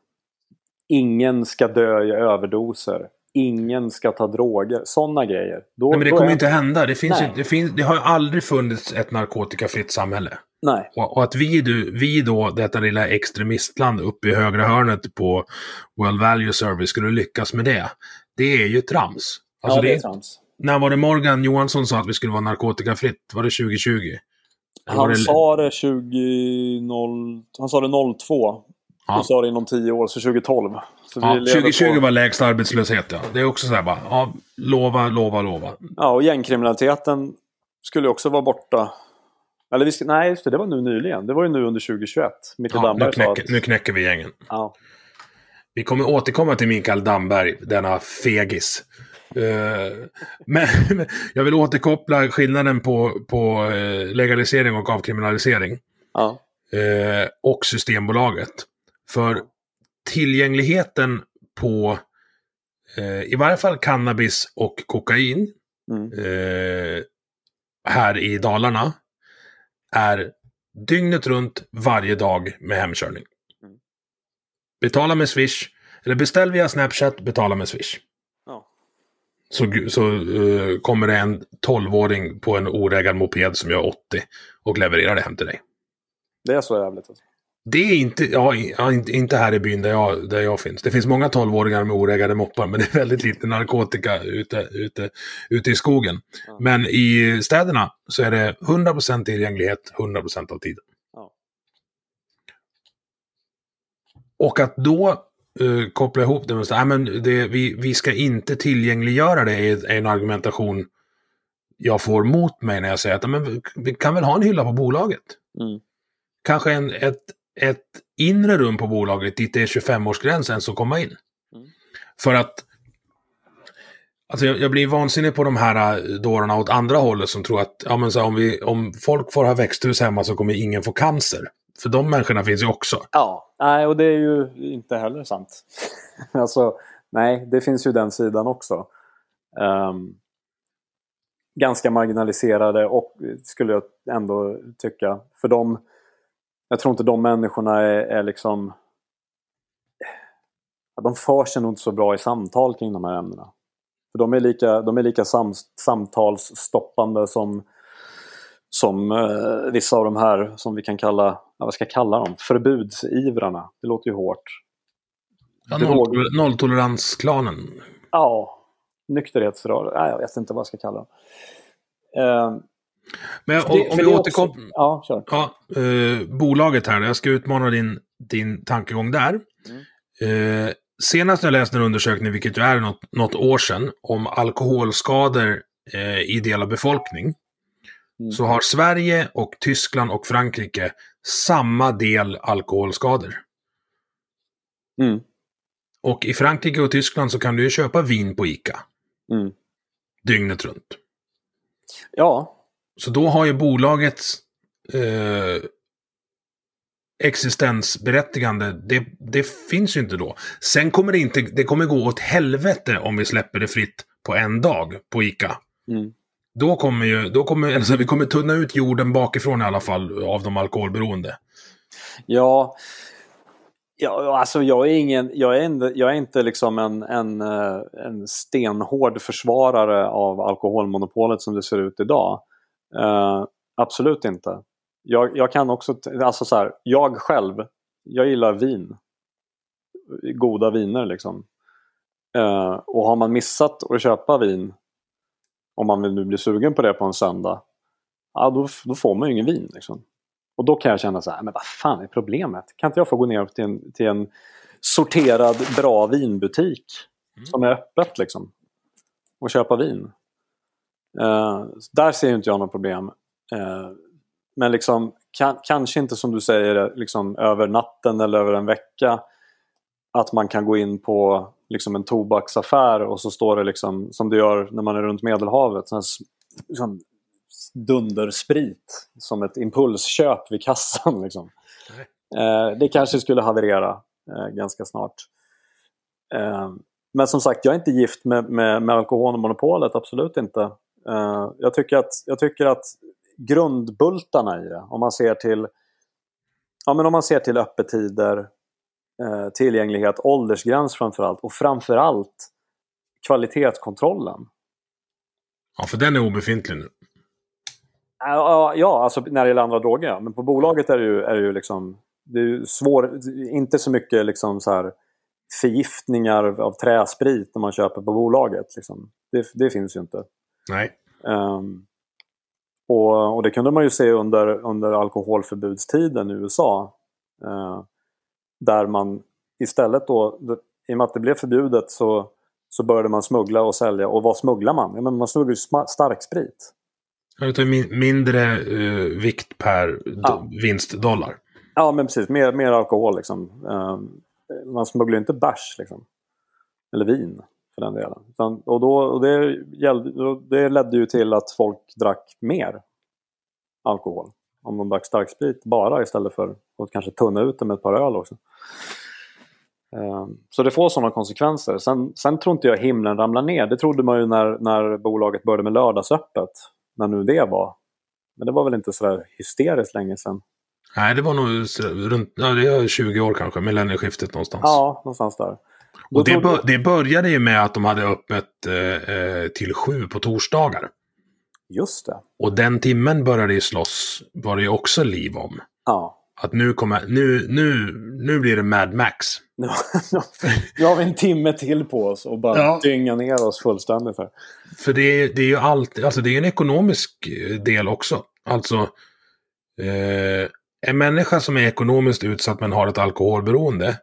ingen ska dö i överdoser, ingen ska ta droger, sådana grejer. Då, Nej, men det kommer är- inte hända. Det, finns ju, det, finns, det har ju aldrig funnits ett narkotikafritt samhälle. Nej, Och, och att vi, du, vi då, detta lilla extremistland uppe i högra hörnet på World Value Service, skulle lyckas med det. Det är ju trams. Alltså ja, det är trams. när var det Morgan Johansson sa att vi skulle vara narkotikafritt? Var det 2020? Eller var Han det- sa det 20... Han sa det 02. Ja. Och sa det inom 10 år, så 2012. Så Ja, vi lever 2020 på- var lägst arbetslöshet, ja. Det är också så här bara, ja, lova, lova, lova. Ja, och gängkriminaliteten skulle också vara borta. Eller vi ska, nej, just det, det var nu nyligen. Det var ju nu under 2021. Mikael Ja, nu, Damberg sa knäcker, att... nu knäcker vi gängen. Ja, Vi kommer återkomma till Mikael Damberg, denna fegis. Eh, men men jag vill återkoppla skillnaden på, på eh, legalisering och avkriminalisering. ja, eh, och Systembolaget. För tillgängligheten på eh, i varje fall cannabis och kokain mm, eh, här i Dalarna är dygnet runt varje dag med hemkörning. Mm. Betala med Swish, eller beställ via Snapchat, betala med Swish. ja. Så, så eh, kommer det en 12-åring på en oreggad moped som gör 80 och levererar det hem till dig. Det är så jävligt. Alltså. Det är inte, ja, inte, här i byn där jag, där jag finns. Det finns många 12-åringar med oreggade moppar, men det är väldigt lite narkotika ute, ute, ute i skogen. Ja. Men i städerna så är det 100% tillgänglighet 100% av tiden. Ja. Och att då eh, koppla ihop det med att men det, vi, vi ska inte tillgängliggöra det är, är en argumentation jag får mot mig när jag säger att men, vi kan väl ha en hylla på bolaget. Mm. Kanske en, ett, ett inre rum på bolaget dit det är 25-årsgränsen som komma in. Mm. För att Alltså jag, jag blir vansinnig på de här äh, dårarna åt andra hållet som tror att ja, men så här, om, vi, om folk får ha växthus hemma så kommer ingen få cancer. För de människorna finns ju också. Ja, nej och det är ju inte heller sant. alltså, nej, det finns ju den sidan också. Um, ganska marginaliserade och skulle jag ändå tycka. För dem, jag tror inte de människorna är, är liksom... De för sig nog inte så bra i samtal kring de här ämnena. För de är lika, de är lika sam, samtalsstoppande som, som eh, vissa av de här som vi kan kalla, ja, vad ska jag kalla dem, förbudsivrarna. Det låter ju hårt. Ja, noll, nolltoleransklanen. Ja, nykterhetsrörelse. Nej, jag vet inte vad jag ska kalla dem. Eh, Men om, om vi återkommer... Ja, kör. Ja, eh, bolaget här, jag ska utmana din, din tankegång där. Mm. Eh, senast jag läste en undersökning, vilket ju är något, något år sedan, om alkoholskador eh, i del av befolkning. Mm. Så har Sverige och Tyskland och Frankrike samma del alkoholskador. Mm. Och i Frankrike och Tyskland så kan du ju köpa vin på ICA. Mm. Dygnet runt. Ja. Så då har ju bolagets eh, existensberättigande, det, det finns ju inte då. Sen kommer det inte, det kommer gå åt helvete om vi släpper det fritt på en dag på ICA. Mm. Då kommer ju, då kommer, alltså vi kommer tunna ut jorden bakifrån i alla fall av de alkoholberoende. Ja, ja alltså jag är ingen, jag är inte, jag är inte liksom en, en, eh, en stenhård försvarare av alkoholmonopolet som det ser ut idag. Uh, absolut inte jag, jag kan också, alltså så här, jag själv, jag gillar vin. Goda viner liksom. Uh, och har man missat att köpa vin, om man vill nu bli sugen på det på en söndag, ja då, då får man ju ingen vin. Liksom. Och då kan jag känna så här, men vad fan är problemet? Kan inte jag få gå ner till en, till en sorterad bra vinbutik mm. som är öppet liksom och köpa vin? Eh, där ser inte jag något problem. Eh, men liksom, kan, kanske inte som du säger eh, liksom, över natten eller över en vecka. Att man kan gå in på liksom, en tobaksaffär och så står det liksom, som det gör när man är runt Medelhavet. Sån liksom, dundersprit som ett impulsköp vid kassan. Liksom. Eh, det kanske skulle haverera eh, ganska snart. Eh, men som sagt, jag är inte gift med, med, med alkoholmonopolet, absolut inte. Eh, jag, tycker att, jag tycker att grundbultarna i det. Om man ser till, ja, men om man ser till öppettider, eh, tillgänglighet, åldersgräns framförallt och framförallt kvalitetskontrollen. Ja, för den är obefintlig nu. Ja, ja alltså när det gäller andra droger. Ja. Men på bolaget är det ju, är det ju liksom... Det är svår, inte så mycket liksom så här förgiftningar av träsprit när man köper på bolaget. Liksom. Det, det finns ju inte. Nej. Um, och, och, det kunde man ju se under, under alkoholförbudstiden i USA. Eh, där man istället då, i och med att det blev förbjudet så, så började man smuggla och sälja. Och vad smugglar man? Ja, men man smugglar ju starksprit. Min, mindre uh, vikt per ja. vinstdollar. Ja, men precis. Mer, mer alkohol liksom. Uh, man smugglar inte bärs liksom. Eller vin för den delen. Utan, och då, och det, gällde, det ledde ju till att folk drack mer alkohol. Om de drack starksprit bara istället för att kanske tunna ut det med ett par öl också. Ehm, så det får sådana konsekvenser. Sen, sen tror inte jag himlen ramlar ner. Det trodde man ju när, när bolaget började med lördagsöppet. När nu det var. Men det var väl inte sådär hysteriskt länge sedan. Nej, det var nog runt ja, det är 20 år kanske, millennieskiftet någonstans. Ja, någonstans där. Och det, bör, det började ju med att de hade öppet eh, eh, till sju på torsdagar. Just det. Och den timmen började ju slåss, var det ju också liv om. Ja. Att nu kommer, nu, nu, nu blir det Mad Max. nu har vi en timme till på oss och bara ja. dynga ner oss fullständigt här. För det är, det är ju allt, alltså det är en ekonomisk eh, del också. Alltså, eh, en människa som är ekonomiskt utsatt men har ett alkoholberoende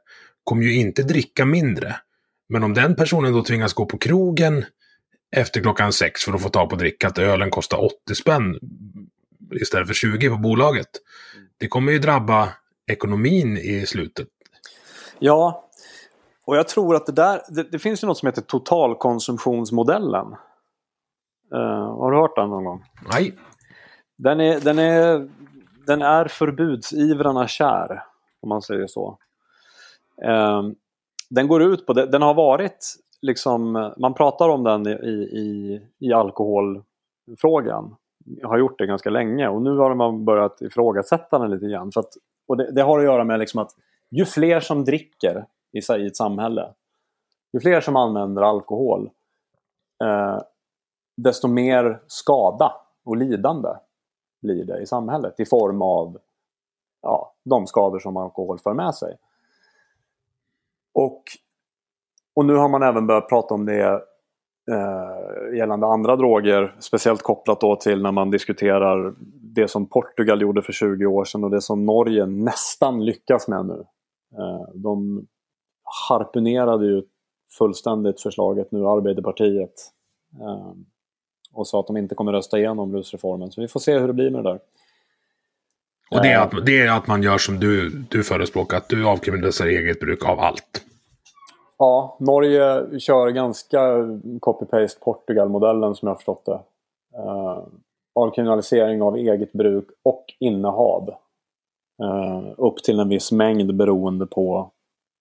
kommer ju inte dricka mindre. Men om den personen då tvingas gå på krogen efter klockan sex för att få ta på dricka att ölen kostar 80 spänn istället för 20 på bolaget. Det kommer ju drabba ekonomin i slutet. Ja, och jag tror att det där, det, det finns ju något som heter totalkonsumtionsmodellen. Uh, har du hört den någon gång? Nej. Den är, den är, den är förbudsivrarna kär, om man säger så. Ehm, den går ut på, den har varit liksom, man pratar om den i, i, i alkoholfrågan. Har gjort det ganska länge och nu har man börjat ifrågasätta den lite grann. Så att, och det, det har att göra med liksom att ju fler som dricker i, i ett samhälle, ju fler som använder alkohol, eh, desto mer skada och lidande blir det i samhället i form av ja, de skador som alkohol för med sig. Och, och nu har man även börjat prata om det eh, gällande andra droger, speciellt kopplat då till när man diskuterar det som Portugal gjorde för 20 år sedan och det som Norge nästan lyckas med nu. Eh, de harpunerade ju fullständigt förslaget nu, Arbeiderpartiet. Eh, och sa att de inte kommer rösta igenom rusreformen. Så vi får se hur det blir med det där. Och det är att, det är att man gör som du, du förespråkar, att du avkriminaliserar eget bruk av allt. Ja, Norge kör ganska copy-paste Portugal-modellen som jag har förstått det. Uh, avkriminalisering av eget bruk och innehav. Uh, upp till en viss mängd beroende på,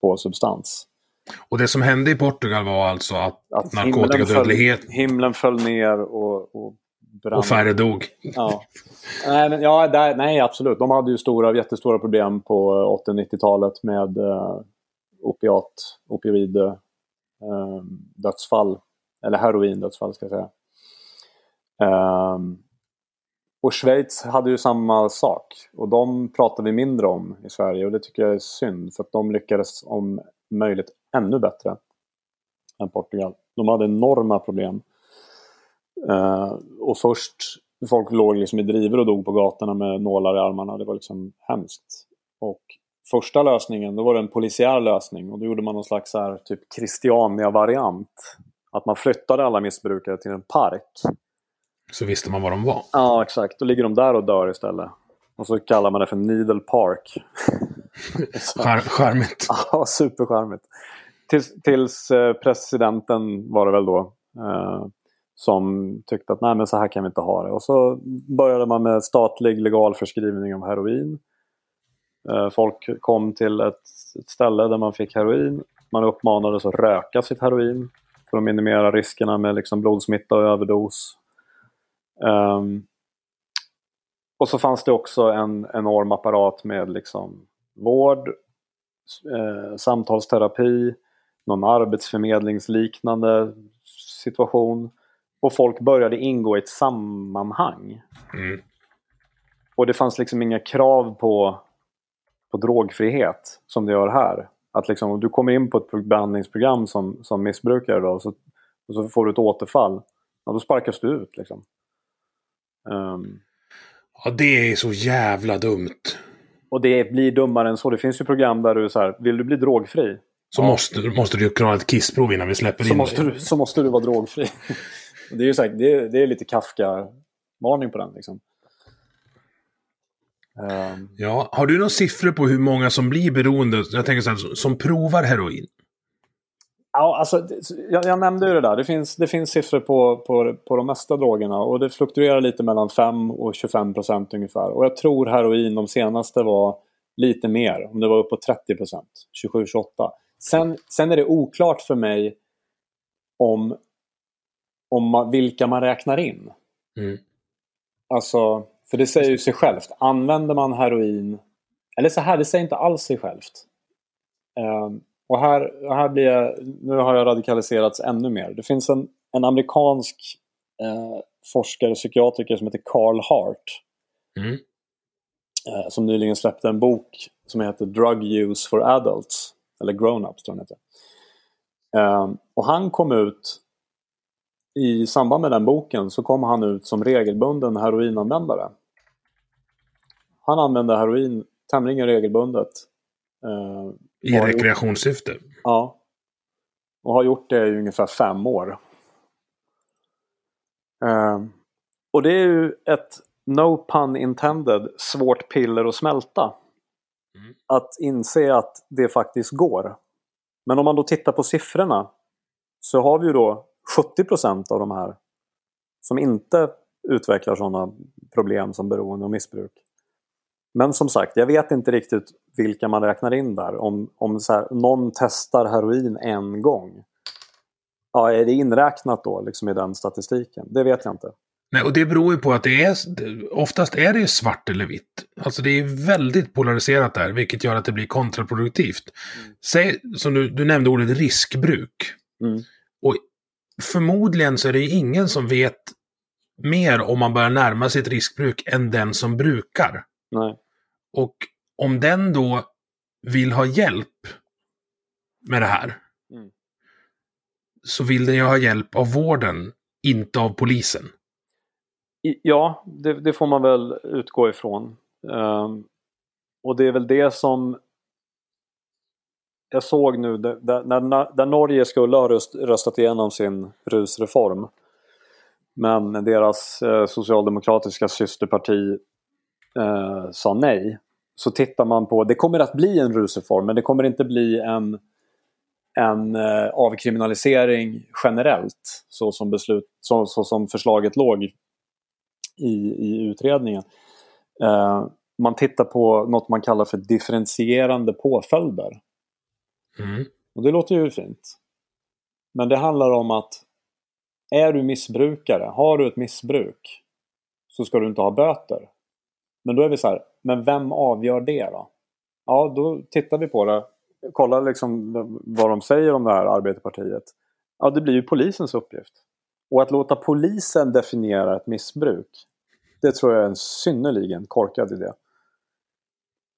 på substans. Och det som hände i Portugal var alltså att, Att narkotikadödlighet... Himlen föll, himlen föll ner och, och brann. Och färre dog. Ja, nej, men, ja där, nej absolut. De hade ju stora, jättestora problem på 80-90-talet med eh, opiat, opioid eh, dödsfall. Eller heroindödsfall ska jag säga. Um, och Schweiz hade ju samma sak. Och de pratar vi mindre om i Sverige och det tycker jag är synd. För att de lyckades om möjligt ännu bättre än Portugal. De hade enorma problem. Uh, och först, folk låg liksom i driver och dog på gatorna med nålar i armarna. Det var liksom hemskt. Och första lösningen, då var det en polisiär lösning. Och då gjorde man någon slags så här, typ Christiania-variant. Att man flyttade alla missbrukare till en park. Så visste man var de var. Ja, exakt. Då ligger de där och dör istället. Och så kallar man det för Needle Park. Char charmigt. Ja, supercharmigt. Tills, tills eh, presidenten var det väl då. Eh, som tyckte att nej men så här kan vi inte ha det. Och så började man med statlig legal förskrivning av heroin. Eh, folk kom till ett, ett ställe där man fick heroin. Man uppmanades att röka sitt heroin för att minimera riskerna med liksom blodsmitta och överdos. Um, och så fanns det också en enorm apparat med liksom vård, eh, samtalsterapi, någon arbetsförmedlingsliknande situation. Och folk började ingå i ett sammanhang. Mm. Och det fanns liksom inga krav på, på drogfrihet som det gör här. Att liksom, om du kommer in på ett behandlingsprogram som, som missbrukare då, så, och så får du ett återfall, ja, då sparkas du ut. Liksom. Um, Ja, det är så jävla dumt. och det blir dummare än så. Det finns ju program där du så här, vill du bli drogfri? Så måste, måste du klara ett kissprov innan vi släpper Så in måste, dig. du, så måste du vara drogfri. Det är ju här, det, är, det är lite Kafka-varning på den. Liksom. Ehm, Ja, har du några siffror på hur många som blir beroende, jag tänker så här, som provar heroin? Ja, alltså, jag, jag nämnde ju det där. Det finns, det finns siffror på, på, på de mesta drogerna och det fluktuerar lite mellan 5 och 25 procent ungefär. Och jag tror heroin de senaste var lite mer, om det var uppåt 30 procent, 27-28. Sen, sen är det oklart för mig om, om man, vilka man räknar in. Mm. Alltså, för det säger ju sig självt. Använder man heroin, eller så här, det säger inte alls sig självt. Ehm, och här, här blir jag, nu har jag radikaliserats ännu mer. Det finns en, en amerikansk eh, forskare, psykiatriker som heter Carl Hart. Mm. Eh, som nyligen släppte en bok som heter Drug Use for Adults. Eller Grown-Ups tror jag den heter. Ehm, och han kom ut i samband med den boken så kom han ut som regelbunden heroinanvändare. Han använde heroin tämligen regelbundet. Eh, I rekreationssyfte. Ja. Och har gjort det i ungefär fem år. Eh, och det är ju ett no pun intended svårt piller att smälta. Mm. Att inse att det faktiskt går. Men om man då tittar på siffrorna så har vi ju då 70% av de här som inte utvecklar sådana problem som beroende och missbruk. Men som sagt, jag vet inte riktigt vilka man räknar in där. Om, om så här, någon testar heroin en gång. Ja, är det inräknat då liksom i den statistiken? Det vet jag inte. Nej, och det beror ju på att det är, oftast är det ju svart eller vitt. Alltså det är väldigt polariserat där, vilket gör att det blir kontraproduktivt. Säg, som du, du nämnde ordet riskbruk. Mm. Och förmodligen så är det ju ingen som vet mer om man börjar närma sig ett riskbruk än den som brukar. Nej. Och om den då vill ha hjälp med det här, Mm. så vill den ju ha hjälp av vården, inte av polisen. I- Ja, det, det får man väl utgå ifrån. Ehm, och det är väl det som jag såg nu där, där, när, där Norge skulle ha röst, röstat igenom sin rusreform. Men deras eh, socialdemokratiska systerparti eh, sa nej. Så tittar man på, det kommer att bli en rusreform men det kommer inte bli en, en eh, avkriminalisering generellt så som, beslut, så, så som förslaget låg i, i utredningen. Eh, man tittar på något man kallar för differentierande påföljder. Mm. Och det låter ju fint. Men det handlar om att är du missbrukare, har du ett missbruk så ska du inte ha böter. Men då är vi så här, men vem avgör det då? Ja, då tittar vi på det. Kollar liksom vad de säger om det här arbetarpartiet. Ja, det blir ju polisens uppgift. Och att låta polisen definiera ett missbruk, det tror jag är en synnerligen korkad idé.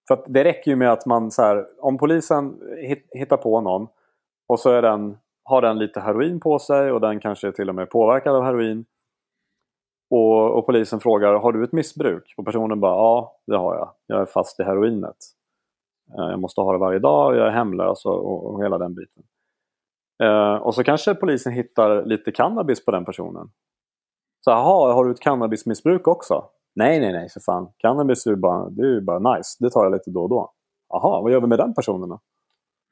För att det räcker ju med att man så här, om polisen hittar på någon och så är den, har den lite heroin på sig och den kanske till och med är påverkad av heroin. Och, och polisen frågar, har du ett missbruk? Och personen bara, ja det har jag. Jag är fast i heroinet. Eh, jag måste ha det varje dag, jag är hemlös och, och, och hela den biten. Eh, och så kanske polisen hittar lite cannabis på den personen. Så jaha, har du ett cannabismissbruk också? Nej, nej, nej för fan. Cannabis är ju bara, det är ju bara nice. Det tar jag lite då och då. Jaha, vad gör vi med den personen då?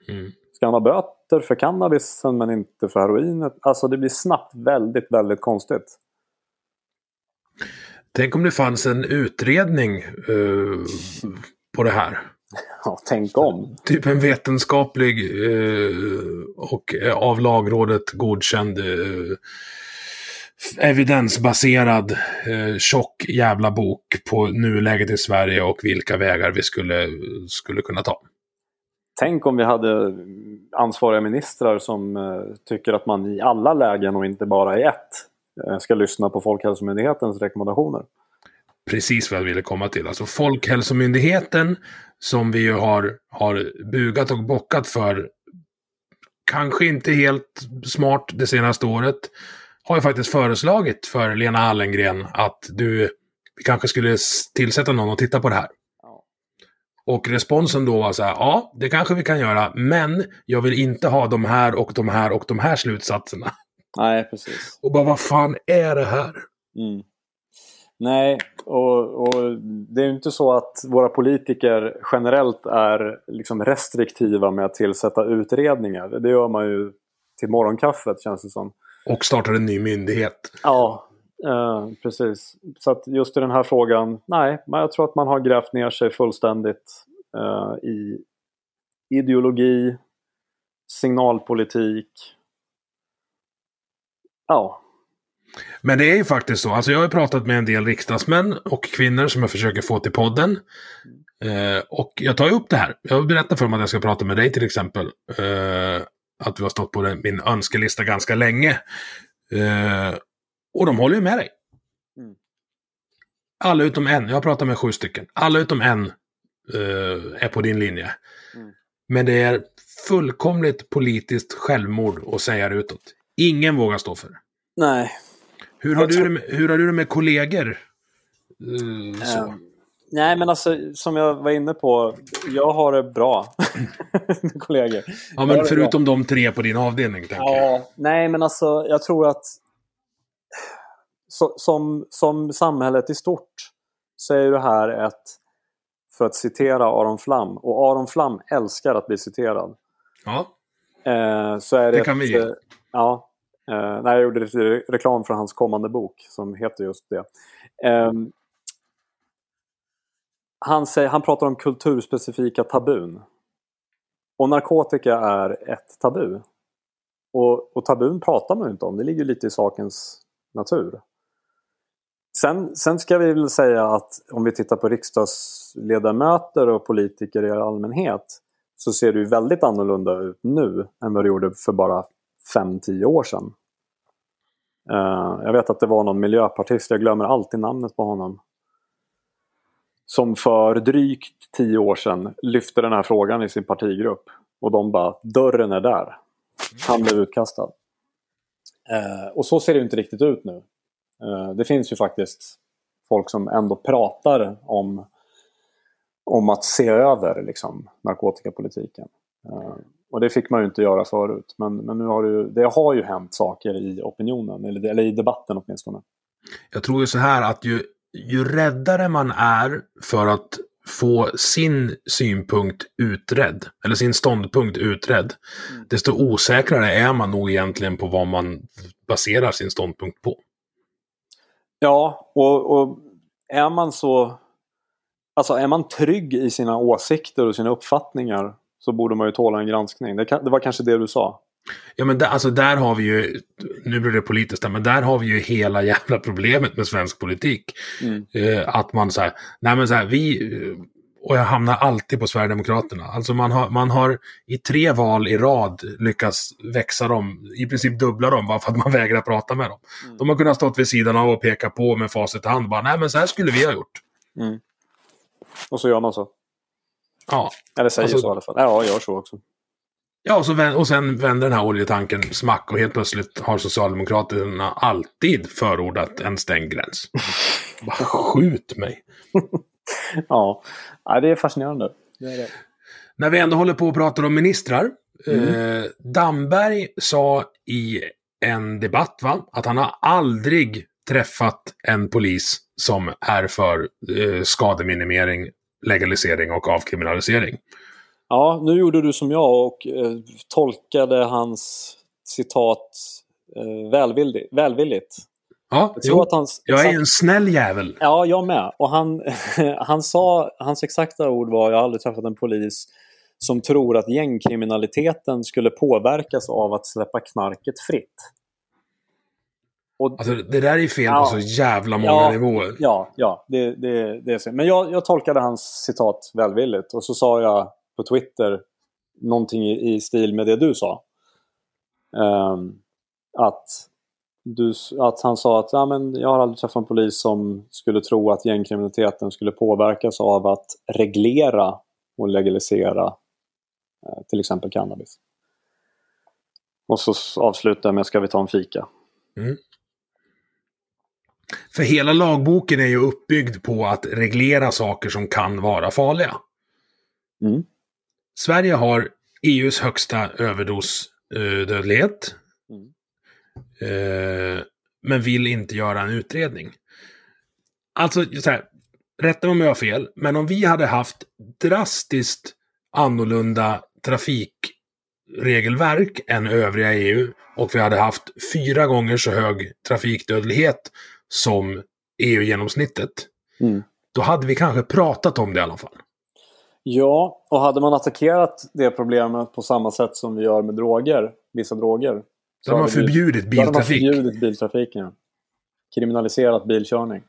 Mm. Ska han ha böter för cannabisen men inte för heroinet? Alltså det blir snabbt väldigt, väldigt konstigt. Tänk om det fanns en utredning eh, på det här. Ja, tänk om. Typ en vetenskaplig eh, och eh, av lagrådet godkänd eh, evidensbaserad eh, tjock jävla bok på nuläget i Sverige och vilka vägar vi skulle, skulle kunna ta. Tänk om vi hade ansvariga ministrar som eh, tycker att man i alla lägen och inte bara i ett eh, ska lyssna på Folkhälsomyndighetens rekommendationer. Precis vad jag ville komma till. Alltså Folkhälsomyndigheten som vi ju har, har bugat och bockat för kanske inte helt smart det senaste året har ju faktiskt föreslagit för Lena Hallengren att du vi kanske skulle tillsätta någon och titta på det här. Ja. Och responsen då var så här, ja, det kanske vi kan göra, men jag vill inte ha de här och de här och de här slutsatserna. Nej, precis. Och bara, vad fan är det här? Mm. Nej, och, och det är ju inte så att våra politiker generellt är liksom restriktiva med att tillsätta utredningar. Det gör man ju till morgonkaffet känns det som. Och startar en ny myndighet. Ja, eh, precis. Så att just i den här frågan, nej, men jag tror att man har grävt ner sig fullständigt eh, i ideologi, signalpolitik. Ja, Men det är ju faktiskt så. Alltså jag har ju pratat med en del riksdagsmän och kvinnor som jag försöker få till podden. Eh, och jag tar ju upp det här. Jag berättar för dem att jag ska prata med dig till exempel. Eh, att du har stått på min önskelista ganska länge. Eh, och de håller ju med dig. Mm. Alla utom en. Jag har pratat med sju stycken. Alla utom en eh, är på din linje. Mm. Men det är fullkomligt politiskt självmord att säga det utåt. Ingen vågar stå för det. nej. Hur har, du det med, hur har du det med kollegor? Eh, så. Eh, Nej, men alltså som jag var inne på, jag har det bra kollegor. ja, men förutom de tre på din avdelning, tänker jag. Ja, nej men alltså jag tror att så, som, som samhället i stort så är det här ett, för att citera Aron Flam, och Aron Flam älskar att bli citerad. Ja, Eh, så är det, Det kan vi ge. ett, eh, Ja. Eh, jag gjorde reklam för hans kommande bok som heter just det. Ehm, han, säger, han pratar om kulturspecifika tabun. Och narkotika är ett tabu. Och, och tabun pratar man ju inte om, det ligger lite i sakens natur. Sen, sen ska vi väl säga att om vi tittar på riksdagsledamöter och politiker i allmänhet så ser det ju väldigt annorlunda ut nu än vad det gjorde för bara 5-10 år sedan. Uh, jag vet att det var någon miljöpartist, jag glömmer alltid namnet på honom. Som för drygt 10 år sedan lyfte den här frågan i sin partigrupp. Och de bara, dörren är där. Han blev utkastad. Eh, och så ser det ju inte riktigt ut nu. Eh, det finns ju faktiskt folk som ändå pratar om, om att se över liksom, narkotikapolitiken. Eh, och det fick man ju inte göra förut. Men, men nu har det, ju, det har ju hänt saker i opinionen, eller, eller i debatten åtminstone. jag tror ju så här att ju, ju räddare man är för att få sin synpunkt utredd, eller sin ståndpunkt utredd, desto osäkrare är man nog egentligen på vad man baserar sin ståndpunkt på. Ja, och, och är man så... Alltså är man trygg i sina åsikter och sina uppfattningar så borde man ju tåla en granskning. Det, det var kanske det du sa. Ja, men där, alltså där har vi ju, nu blir det politiskt där, men där har vi ju hela jävla problemet med svensk politik. Mm. Eh, att man säger, nej men så här, vi, eh, och jag hamnar alltid på Sverigedemokraterna. Alltså man har, man har i tre val i rad lyckats växa dem, i princip dubbla dem, bara för att man vägrar prata med dem. Mm. De har kunnat stått vid sidan av och peka på med facit i hand, bara, nej men så här skulle vi ha gjort. Mm. Och så gör man så. Ja, Eller säger Alltså- så i alla fall. Ja, gör så också. Ja, och, så vän, och sen vänder den här oljetanken smack och helt plötsligt har Socialdemokraterna alltid förordat en stängd gräns. Bara skjut mig. Ja, ja det är fascinerande. Det är det. När vi ändå håller på och pratar om ministrar. Eh, Damberg sa i en debatt va, att han har aldrig träffat en polis som är för eh, skademinimering, legalisering och avkriminalisering. Ja, nu gjorde du som jag och eh, tolkade hans citat eh, välvilligt. välvilligt. Ja, Jag tror jo, att hans, jag är en snäll jävel. Ja, jag med. Och han, han sa, hans exakta ord var jag har aldrig träffat en polis som tror att gängkriminaliteten skulle påverkas av att släppa knarket fritt. Och, Alltså, det där är fel Ja. på så jävla många Ja. nivåer. ja, ja, det, det, det är så. Men jag, jag tolkade hans citat välvilligt och så sa jag på Twitter någonting i, i stil med det du sa. Ehm, att, du, att han sa att ja, men jag har aldrig träffat en polis som skulle tro att gängkriminaliteten skulle påverkas av att reglera och legalisera eh, till exempel cannabis. Och så avslutar jag med ska vi ta en fika? För hela lagboken är ju uppbyggd på att reglera saker som kan vara farliga. Mm. Sverige har EUs högsta överdosdödlighet. Mm. Eh, men vill inte göra en utredning. Alltså, så här, rätta mig om jag har fel, men om vi hade haft drastiskt annorlunda trafikregelverk än övriga EU och vi hade haft fyra gånger så hög trafikdödlighet som EU-genomsnittet, Mm. då hade vi kanske pratat om det i alla fall. Ja, och hade man attackerat det problemet på samma sätt som vi gör med droger, vissa droger. Då hade man förbjudit Då hade man biltrafik. förbjudit biltrafiken. ja. Kriminaliserat bilkörning.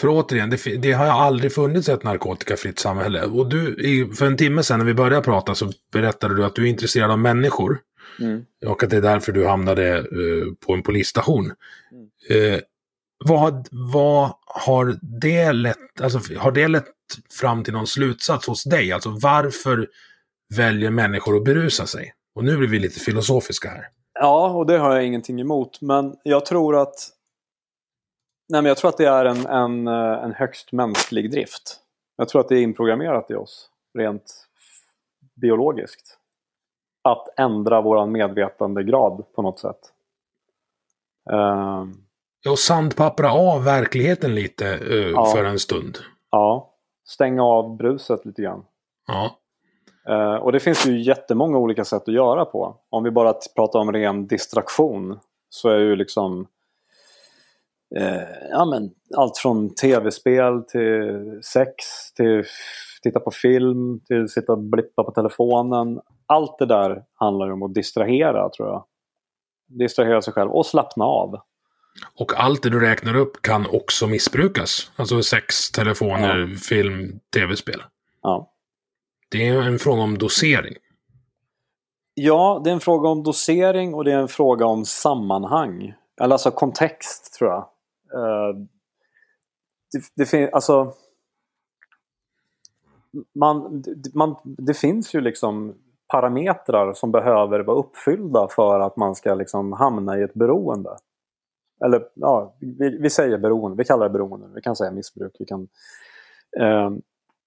För återigen, det, det har aldrig funnits ett narkotikafritt samhälle. Och du, i, för en timme sedan när vi började prata så berättade du att du är intresserad av människor. Mm. Och att det är därför du hamnade eh, på en polisstation. Eh, vad, vad har det lett, alltså har det lett fram till någon slutsats hos dig? Alltså varför väljer människor att berusa sig? Och nu blir vi lite filosofiska här. Ja, och det har jag ingenting emot. Men jag tror att Nej, men jag tror att det är en, en, eh, en högst mänsklig drift. Jag tror att det är inprogrammerat i oss, rent biologiskt. Att ändra våran medvetandegrad på något sätt. Eh, och sandpappra av verkligheten lite eh, Ja. för en stund. ja, stänga av bruset lite grann. Ja. Eh, och det finns ju jättemånga olika sätt att göra på. Om vi bara pratar om ren distraktion så är ju liksom eh, ja, men, allt från tv-spel till sex till titta på film till sitta och blippa på telefonen. Allt det där handlar ju om att distrahera tror jag. Distrahera sig själv och slappna av. Och allt det du räknar upp kan också missbrukas. Alltså sex, telefoner, film, tv-spel. Ja. Det är en fråga om dosering. Ja, det är en fråga om dosering och det är en fråga om sammanhang. Eller alltså kontext tror jag. Eh, det, det, fin- alltså, man, man, det finns ju liksom parametrar som behöver vara uppfyllda för att man ska liksom hamna i ett beroende. Eller ja, vi, vi säger beroende, vi kallar det beroende. Vi kan säga missbruk. Vi kan, eh,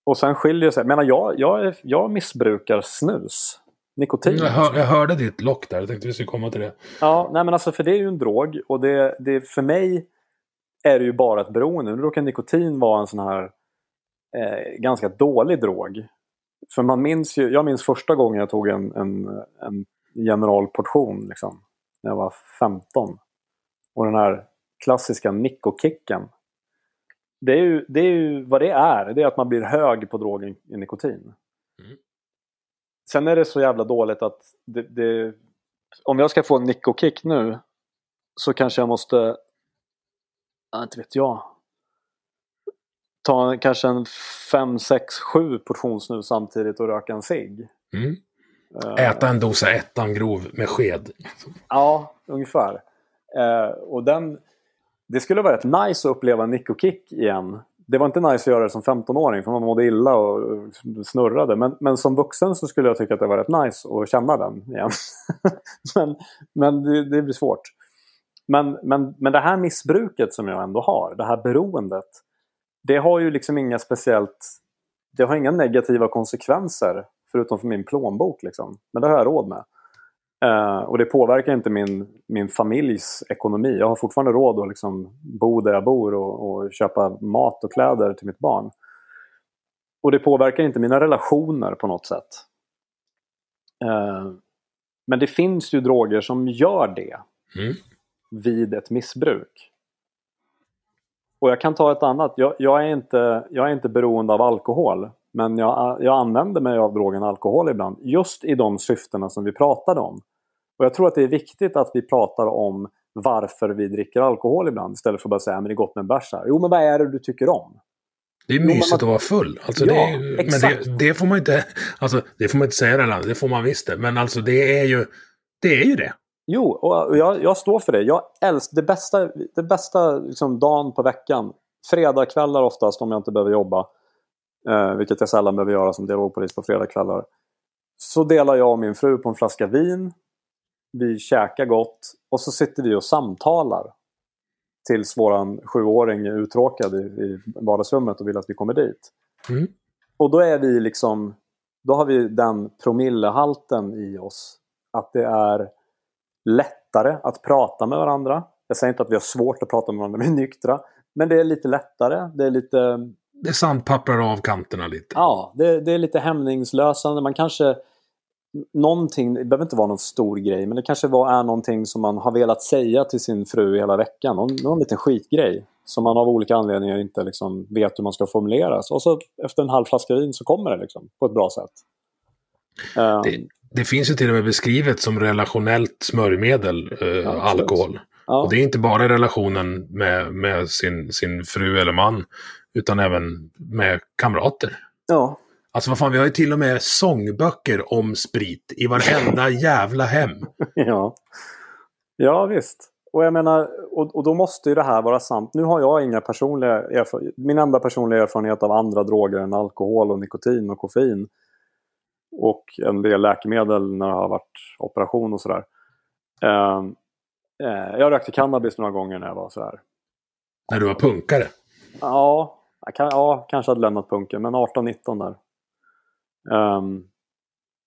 och sen skiljer sig, menar jag, jag, jag missbrukar snus. Nikotin. Jag, hör, jag hörde ditt lock där. Jag tänkte vi skulle komma till det. Ja, nej men alltså för det är ju en drog och det, det för mig är det ju bara ett beroende. Nu råkar nikotin vara en sån här eh, ganska dålig drog. För man minns ju, jag minns första gången jag tog en, en, en generalportion liksom, när jag var 15. Och den här klassiska nikokicken. Det är, ju, det är ju vad det är. Det är att man blir hög på drogen nikotin. Mm. Sen är det så jävla dåligt att det, det, om jag ska få en nikokick nu så kanske jag måste, ja, inte vet jag, ta kanske en 5, 6, 7 portionssnus samtidigt och röka en cigg. Mm. Eh, Äta en dosa ettan grov med sked. Ja, ungefär. Eh, och den, det skulle vara rätt nice att uppleva en nikokick igen. Det var inte nice att göra det som 15-åring för man mådde illa och och snurrade. Men, men som vuxen så skulle jag tycka att det var rätt nice att känna den igen. men men det, det blir svårt. Men, men, men det här missbruket som jag ändå har, det här beroendet. Det har ju liksom inga speciellt... Det har inga negativa konsekvenser förutom för min plånbok. Liksom. Men det har jag råd med. Eh, och det påverkar inte min, min familjs ekonomi. Jag har fortfarande råd att liksom bo där jag bor och, och köpa mat och kläder till mitt barn. Och det påverkar inte mina relationer på något sätt. Eh, men det finns ju droger som gör det Mm. vid ett missbruk. Och jag kan ta ett annat. Jag, jag, är, inte, jag är inte beroende av alkohol. Men jag, jag använder mig av drogen alkohol ibland. Just i de syftena som vi pratade om. Och jag tror att det är viktigt att vi pratar om varför vi dricker alkohol ibland. Istället för att bara säga att det är gott med en bärs här. Jo men vad är det du tycker om? Det är men mysigt att vara full. Alltså, Ja, det är, ju- men exakt. det, det får man inte... Alltså, det får man inte säga det. Det får man visst det. Men alltså det är ju... Det är ju det. Jo, och jag, jag står för det. Jag älskar det bästa, det bästa liksom, dagen på veckan. Fredagkvällar oftast om jag inte behöver jobba. Eh, vilket jag sällan behöver göra som dialogpolis på fredagkvällar. Så delar jag och min fru på en flaska vin. Vi käkar gott och så sitter vi och samtalar. Tills våran sjuåring är uttråkad i, i vardagsrummet och vill att vi kommer dit. Mm. Och då är vi liksom Då har vi den promillehalten i oss. Att det är lättare att prata med varandra. Jag säger inte att vi har svårt att prata med varandra när vi är nyktra. Men det är lite lättare. Det är lite Det sandpapprar av kanterna lite. Ja, det, det är lite hämningslösande. Man kanske... Någonting, det behöver inte vara någon stor grej, men det kanske var, är någonting som man har velat säga till sin fru hela veckan. Någon, någon liten skitgrej. Som man av olika anledningar inte liksom vet hur man ska formulera. Och så efter en halv flaska vin så kommer det liksom på ett bra sätt. Eh, Det, det finns ju till och med beskrivet som relationellt smörjmedel, eh, absolut. alkohol. ja, Och det är inte bara relationen med, med sin, sin fru eller man, utan även med kamrater. ja, Alltså vad fan, vi har ju till och med sångböcker om sprit i varenda jävla hem. ja. ja, visst. Och jag menar, och, och då måste ju det här vara sant. Nu har jag inga personliga erfarenheter. Min enda personliga erfarenhet av andra droger än alkohol och nikotin och koffein. Och en del läkemedel när det har varit operation och sådär. Eh, eh, jag rökte cannabis några gånger när jag var sådär. När du var punkare. Ja, kan, ja kanske hade lämnat punken, men 18-19 där. Ehm,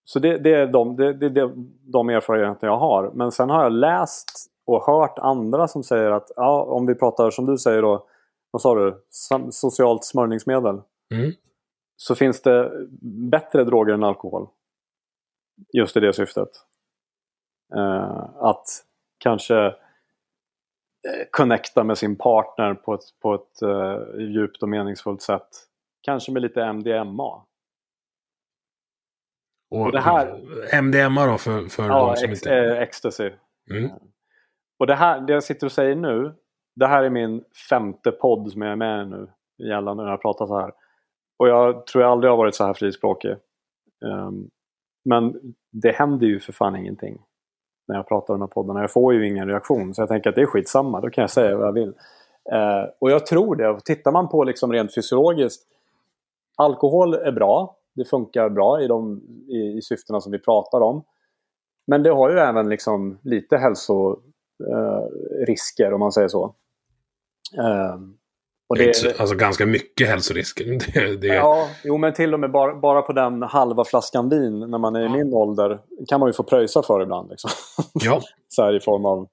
så det, det är de, det, det, det, de erfarenheter jag har. Men sen har jag läst och hört andra som säger att ja, om vi pratar som du säger då, vad sa du, socialt smörjningsmedel. Mm. Så finns det bättre droger än alkohol. Just i det syftet. Eh, att kanske eh, connecta med sin partner på ett, på ett eh, djupt och meningsfullt sätt. Kanske med lite MDMA. Och det här- MDMA då för, för Ja, de som ex, inte... eh, ecstasy. Mm. Och det här, det jag sitter och säger nu, det här är min femte podd som jag är med i nu. Gällande när jag pratar så här. Och jag tror jag aldrig har varit så här frispråkig. Ehm, men det händer ju för fan ingenting. När jag pratar om de här poddarna. Jag får ju ingen reaktion. Så jag tänker att det är skitsamma. Då kan jag säga vad jag vill. Eh, och jag tror det. Tittar man på liksom rent fysiologiskt. Alkohol är bra. Det funkar bra i de i, i syftena som vi pratar om. Men det har ju även liksom lite hälsorisker eh, om man säger så. Ehm, och Det alltså ganska mycket hälsorisker. Det, det, Ja, jo men till och med bara, bara på den halva flaskan vin när man är i Ja. min ålder kan man ju få pröjsa för ibland. Liksom. ja. så här i form av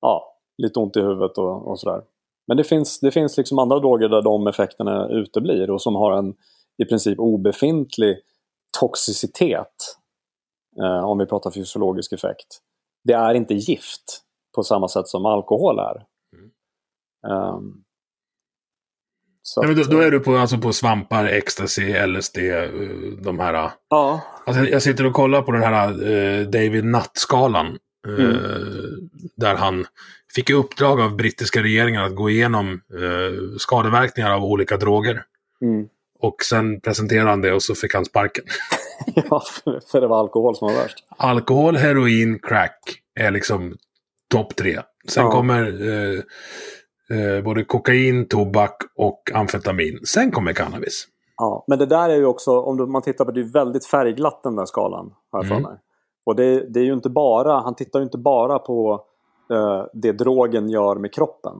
ja, lite ont i huvudet och, och sådär. Men det finns, det finns liksom andra droger där de effekterna uteblir och som har en i princip obefintlig toxicitet. Eh, om vi pratar fysiologisk effekt. Det är inte gift på samma sätt som alkohol är. Mm. Ehm, så Nej, men då, då är du på, alltså på svampar, ecstasy, LSD, eh, de här... Ja, Alltså, jag sitter och kollar på den här eh, David Nutt-skalan. eh, Mm. Där han fick i uppdrag av brittiska regeringen att gå igenom eh, skadeverkningar av olika droger. mm. Och sen presenterade han det och så fick han sparken. Ja, för, det var alkohol som var värst. Alkohol, heroin, crack är liksom topp tre. Sen Ja. kommer eh, eh, både kokain, tobak och amfetamin. Sen kommer cannabis. Ja, men det där är ju också, om du- man tittar på det, är väldigt färgglatt den där skalan. Har jag för Mm. mig. Och det, det är ju inte bara, han tittar ju inte bara på eh, det drogen gör med kroppen.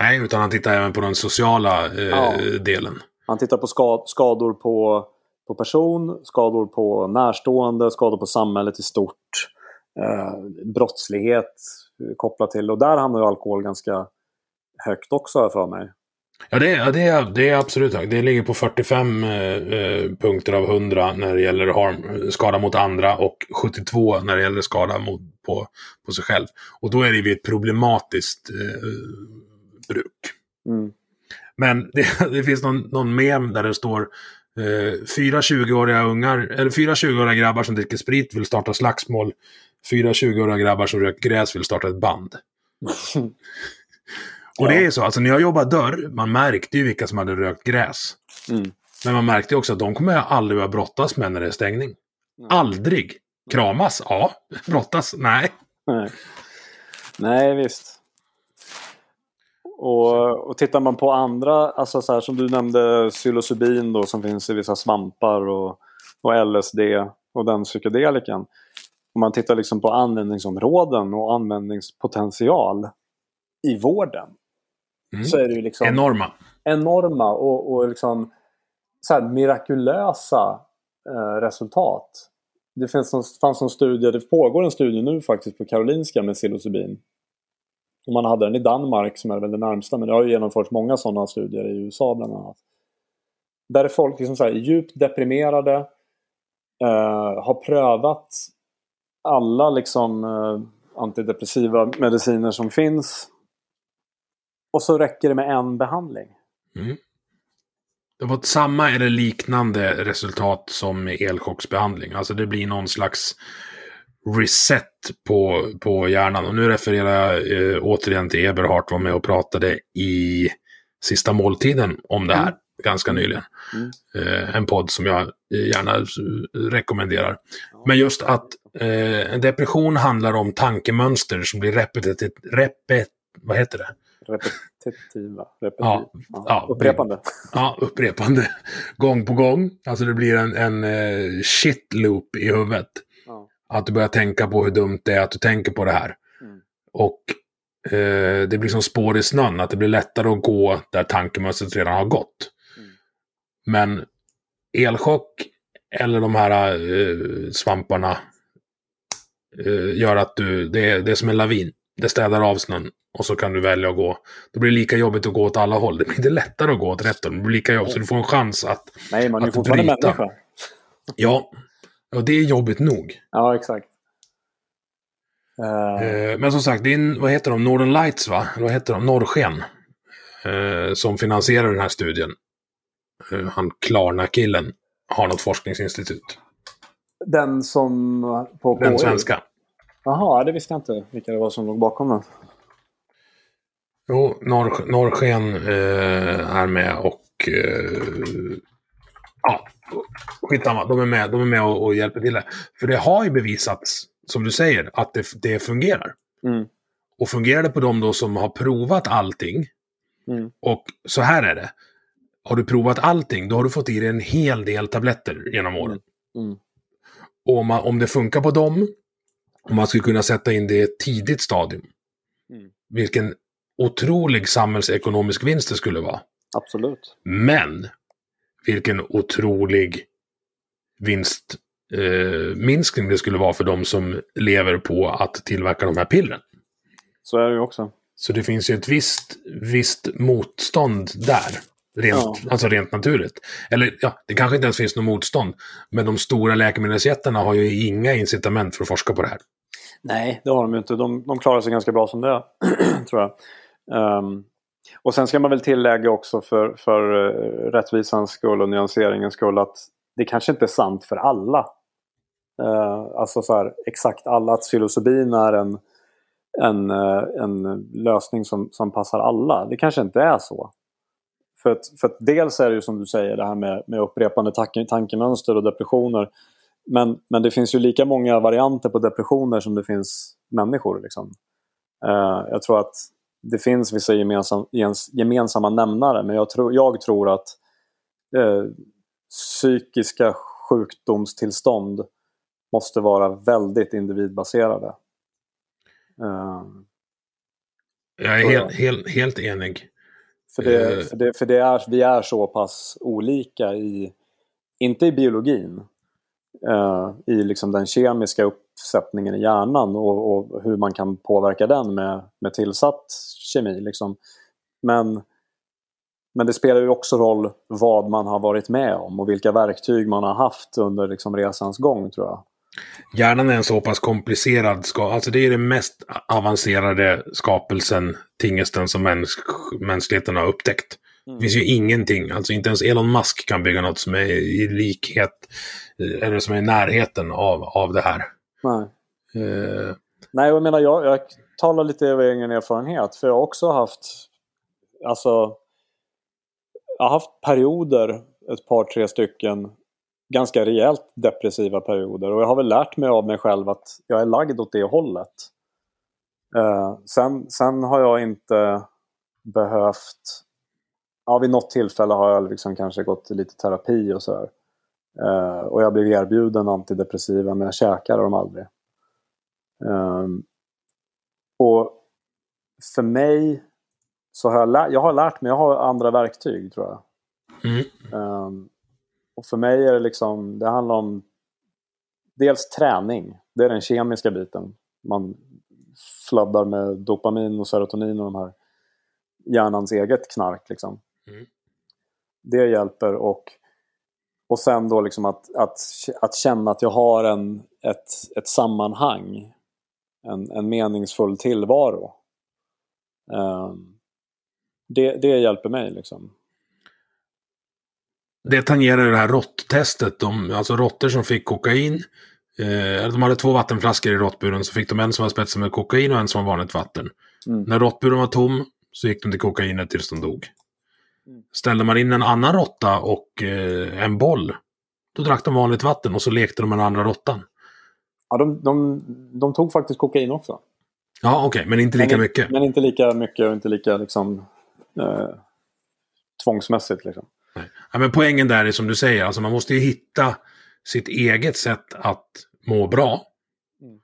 Nej, utan han tittar även på den sociala eh, Ja. delen. Han tittar på ska, skador på, på person, skador på närstående, skador på samhället i stort. Eh, brottslighet eh, kopplat till. Och där hamnar ju alkohol ganska högt också har jag för mig. Ja, det, är- det, är, det är absolut högt. Det ligger på 45 eh, eh, punkter av 100 när det gäller harm, skada mot andra och 72 när det gäller skada mot, på, på sig själv. Och då är det vid ett problematiskt eh, bruk. Mm. Men det, det finns någon, någon mem där det står eh, fyra 20-åriga ungar, eller fyra 20-åriga grabbar som dricker sprit vill starta slagsmål. Fyra 20-åriga grabbar som röker gräs vill starta ett band. Och det är så, alltså när jag jobbade dörr, man märkte ju vilka som hade rökt gräs. Mm. Men man märkte också att de kommer jag aldrig behöva brottas med när det är stängning. Aldrig! Kramas? Ja. Brottas? Nej. Nej. Nej, visst. Och, och tittar man på andra, alltså så här, som du nämnde psilocybin då som finns i vissa svampar och, och LSD och den psykedelikan. Om man tittar liksom på användningsområden och användningspotential i vården. Mm. Så är det ju liksom Enorma. enorma och, och liksom så här mirakulösa eh, resultat. Det finns en, fanns en studie, det pågår en studie nu faktiskt på Karolinska med psilocybin. Och man hade den i Danmark som är väl det närmsta, men det har ju genomförts många sådana studier i USA bland annat. Där är folk liksom så här, djupt deprimerade, eh, har prövat alla liksom eh, antidepressiva mediciner som finns. Och så räcker det med en behandling. Mm. Det var samma eller liknande resultat som med elchocksbehandling. Alltså det blir någon slags reset på, på hjärnan. Och nu refererar jag eh, återigen till Eberhard var med och pratade i Sista måltiden om det här Mm. ganska nyligen. Mm. Eh, en podd som jag eh, gärna eh, rekommenderar. Men just att eh, en depression handlar om tankemönster som blir repetitivt, repet, vad heter det? Repetitiva. Repetiv. Ja, Ja. Upprepande. Ja, upprepande. Gång på gång. Alltså det blir en, en eh, shit loop i huvudet. Att du börjar tänka på hur dumt det är att du tänker på det här. Mm. Och eh, det blir som spår i snön. Att det blir lättare att gå där tankemönstret redan har gått. Mm. Men elchock eller de här eh, svamparna eh, gör att du, det är, det är som en lavin. det städar av snön och så kan du välja att gå. Då blir det lika jobbigt att gå åt alla håll. Det blir inte lättare att gå åt rätt håll. Det blir lika jobbigt, så du får en chans att Nej, man är att fortfarande bryta. människa. Ja, och det är jobbigt nog. Ja, exakt. Eh, Men som sagt, det är en, vad heter de? Northern Lights, va? Eller vad heter de? Norrsken. Eh, som finansierar den här studien. Eh, han Klarna-killen har något forskningsinstitut. den som på Den svenska. Jaha, det visste jag inte vilka det var som låg bakom den. Jo, Norr, Norrsken är med och... Ja, skitsamma. De är med, de är med och, och hjälper till. Det. För det har ju bevisats, som du säger, att det, det fungerar. Mm. Och fungerar det på de då som har provat allting, Mm. och så här är det. Har du provat allting, då har du fått i dig en hel del tabletter genom åren. Mm. Och om, man, om det funkar på dem, om man skulle kunna sätta in det i ett tidigt stadium, Mm. vilken otrolig samhällsekonomisk vinst det skulle vara. Absolut. Men vilken otrolig vinstminskning eh, minskning det skulle vara för de som lever på att tillverka de här pillren. Så är det ju också. Så det finns ju ett visst, visst motstånd där. Rent, Ja. Alltså rent naturligt. Eller ja, det kanske inte ens finns något motstånd. Men de stora läkemedelsjättarna har ju inga incitament för att forska på det här. Nej, det har de ju inte. De, de klarar sig ganska bra som det tror jag. Ehm, och sen ska man väl tillägga också för, för eh, rättvisans skull och nyanseringens skull att det kanske inte är sant för alla. Uh, alltså så här, exakt alla att psilocybin är en, en, eh, en lösning som, som passar alla. Det kanske inte är så. För att, för att dels är det ju som du säger det här med, med upprepande tanke, tankemönster och depressioner. Men, men det finns ju lika många varianter på depressioner som det finns människor. Liksom. Uh, jag tror att det finns vissa gemensam, gemensamma nämnare men jag tror, jag tror att eh, psykiska sjukdomstillstånd måste vara väldigt individbaserade. Eh, Jag är helt, helt, helt enig. För, det, Eh. för, det, för det är, vi är så pass olika i, inte i biologin, eh, i liksom den kemiska uppsättningen i hjärnan och, och hur man kan påverka den med, med tillsatt kemi. Liksom. Men, men det spelar ju också roll vad man har varit med om och vilka verktyg man har haft under liksom, resans gång tror jag. Hjärnan är en så pass komplicerad ska Alltså det är den mest avancerade skapelsen, tingesten som mäns mänskligheten har upptäckt. Det finns ju ingenting, alltså inte ens Elon Musk kan bygga något som är i likhet, eh, eller som är i närheten av, av det här. Nej. Eh, Nej, jag menar jag, jag talar lite över egen erfarenhet. För jag har också haft, alltså, jag har haft perioder, ett par tre stycken, ganska rejält depressiva perioder. Och jag har väl lärt mig av mig själv att jag är lagd åt det hållet. Eh, sen, sen har jag inte behövt, ja vid något tillfälle har jag liksom kanske gått lite terapi och sådär. Eh, och jag blev erbjuden antidepressiva men jag käkade dem aldrig. Ehm, och för mig så har jag, lä- jag har lärt mig, jag har andra verktyg tror jag. mm. Ehm, och för mig är det liksom, det handlar om dels träning, det är den kemiska biten. Man fladdar med dopamin och serotonin och de här hjärnans eget knark liksom. Mm. Det hjälper och, och sen då liksom att, att, att känna att jag har en, ett, ett sammanhang. En, en meningsfull tillvaro. Ehm, det, det hjälper mig liksom. Det tangerar det här råtttestet. De, alltså råttor som fick kokain. Eh, de hade två vattenflaskor i råttburen. Så fick de en som var spetsad med kokain och en som var vanligt vatten. Mm. När råttburen var tom så gick de till kokainet tills de dog. Ställde man in en annan råtta och eh, en boll. Då drack de vanligt vatten och så lekte de med den andra råttan. Ja, de, de, de tog faktiskt kokain också. Ja, okej, men inte lika men, mycket. Men inte lika mycket och inte lika liksom, eh, tvångsmässigt. Liksom. Ja, men poängen där är som du säger, alltså man måste ju hitta sitt eget sätt att må bra. Mm.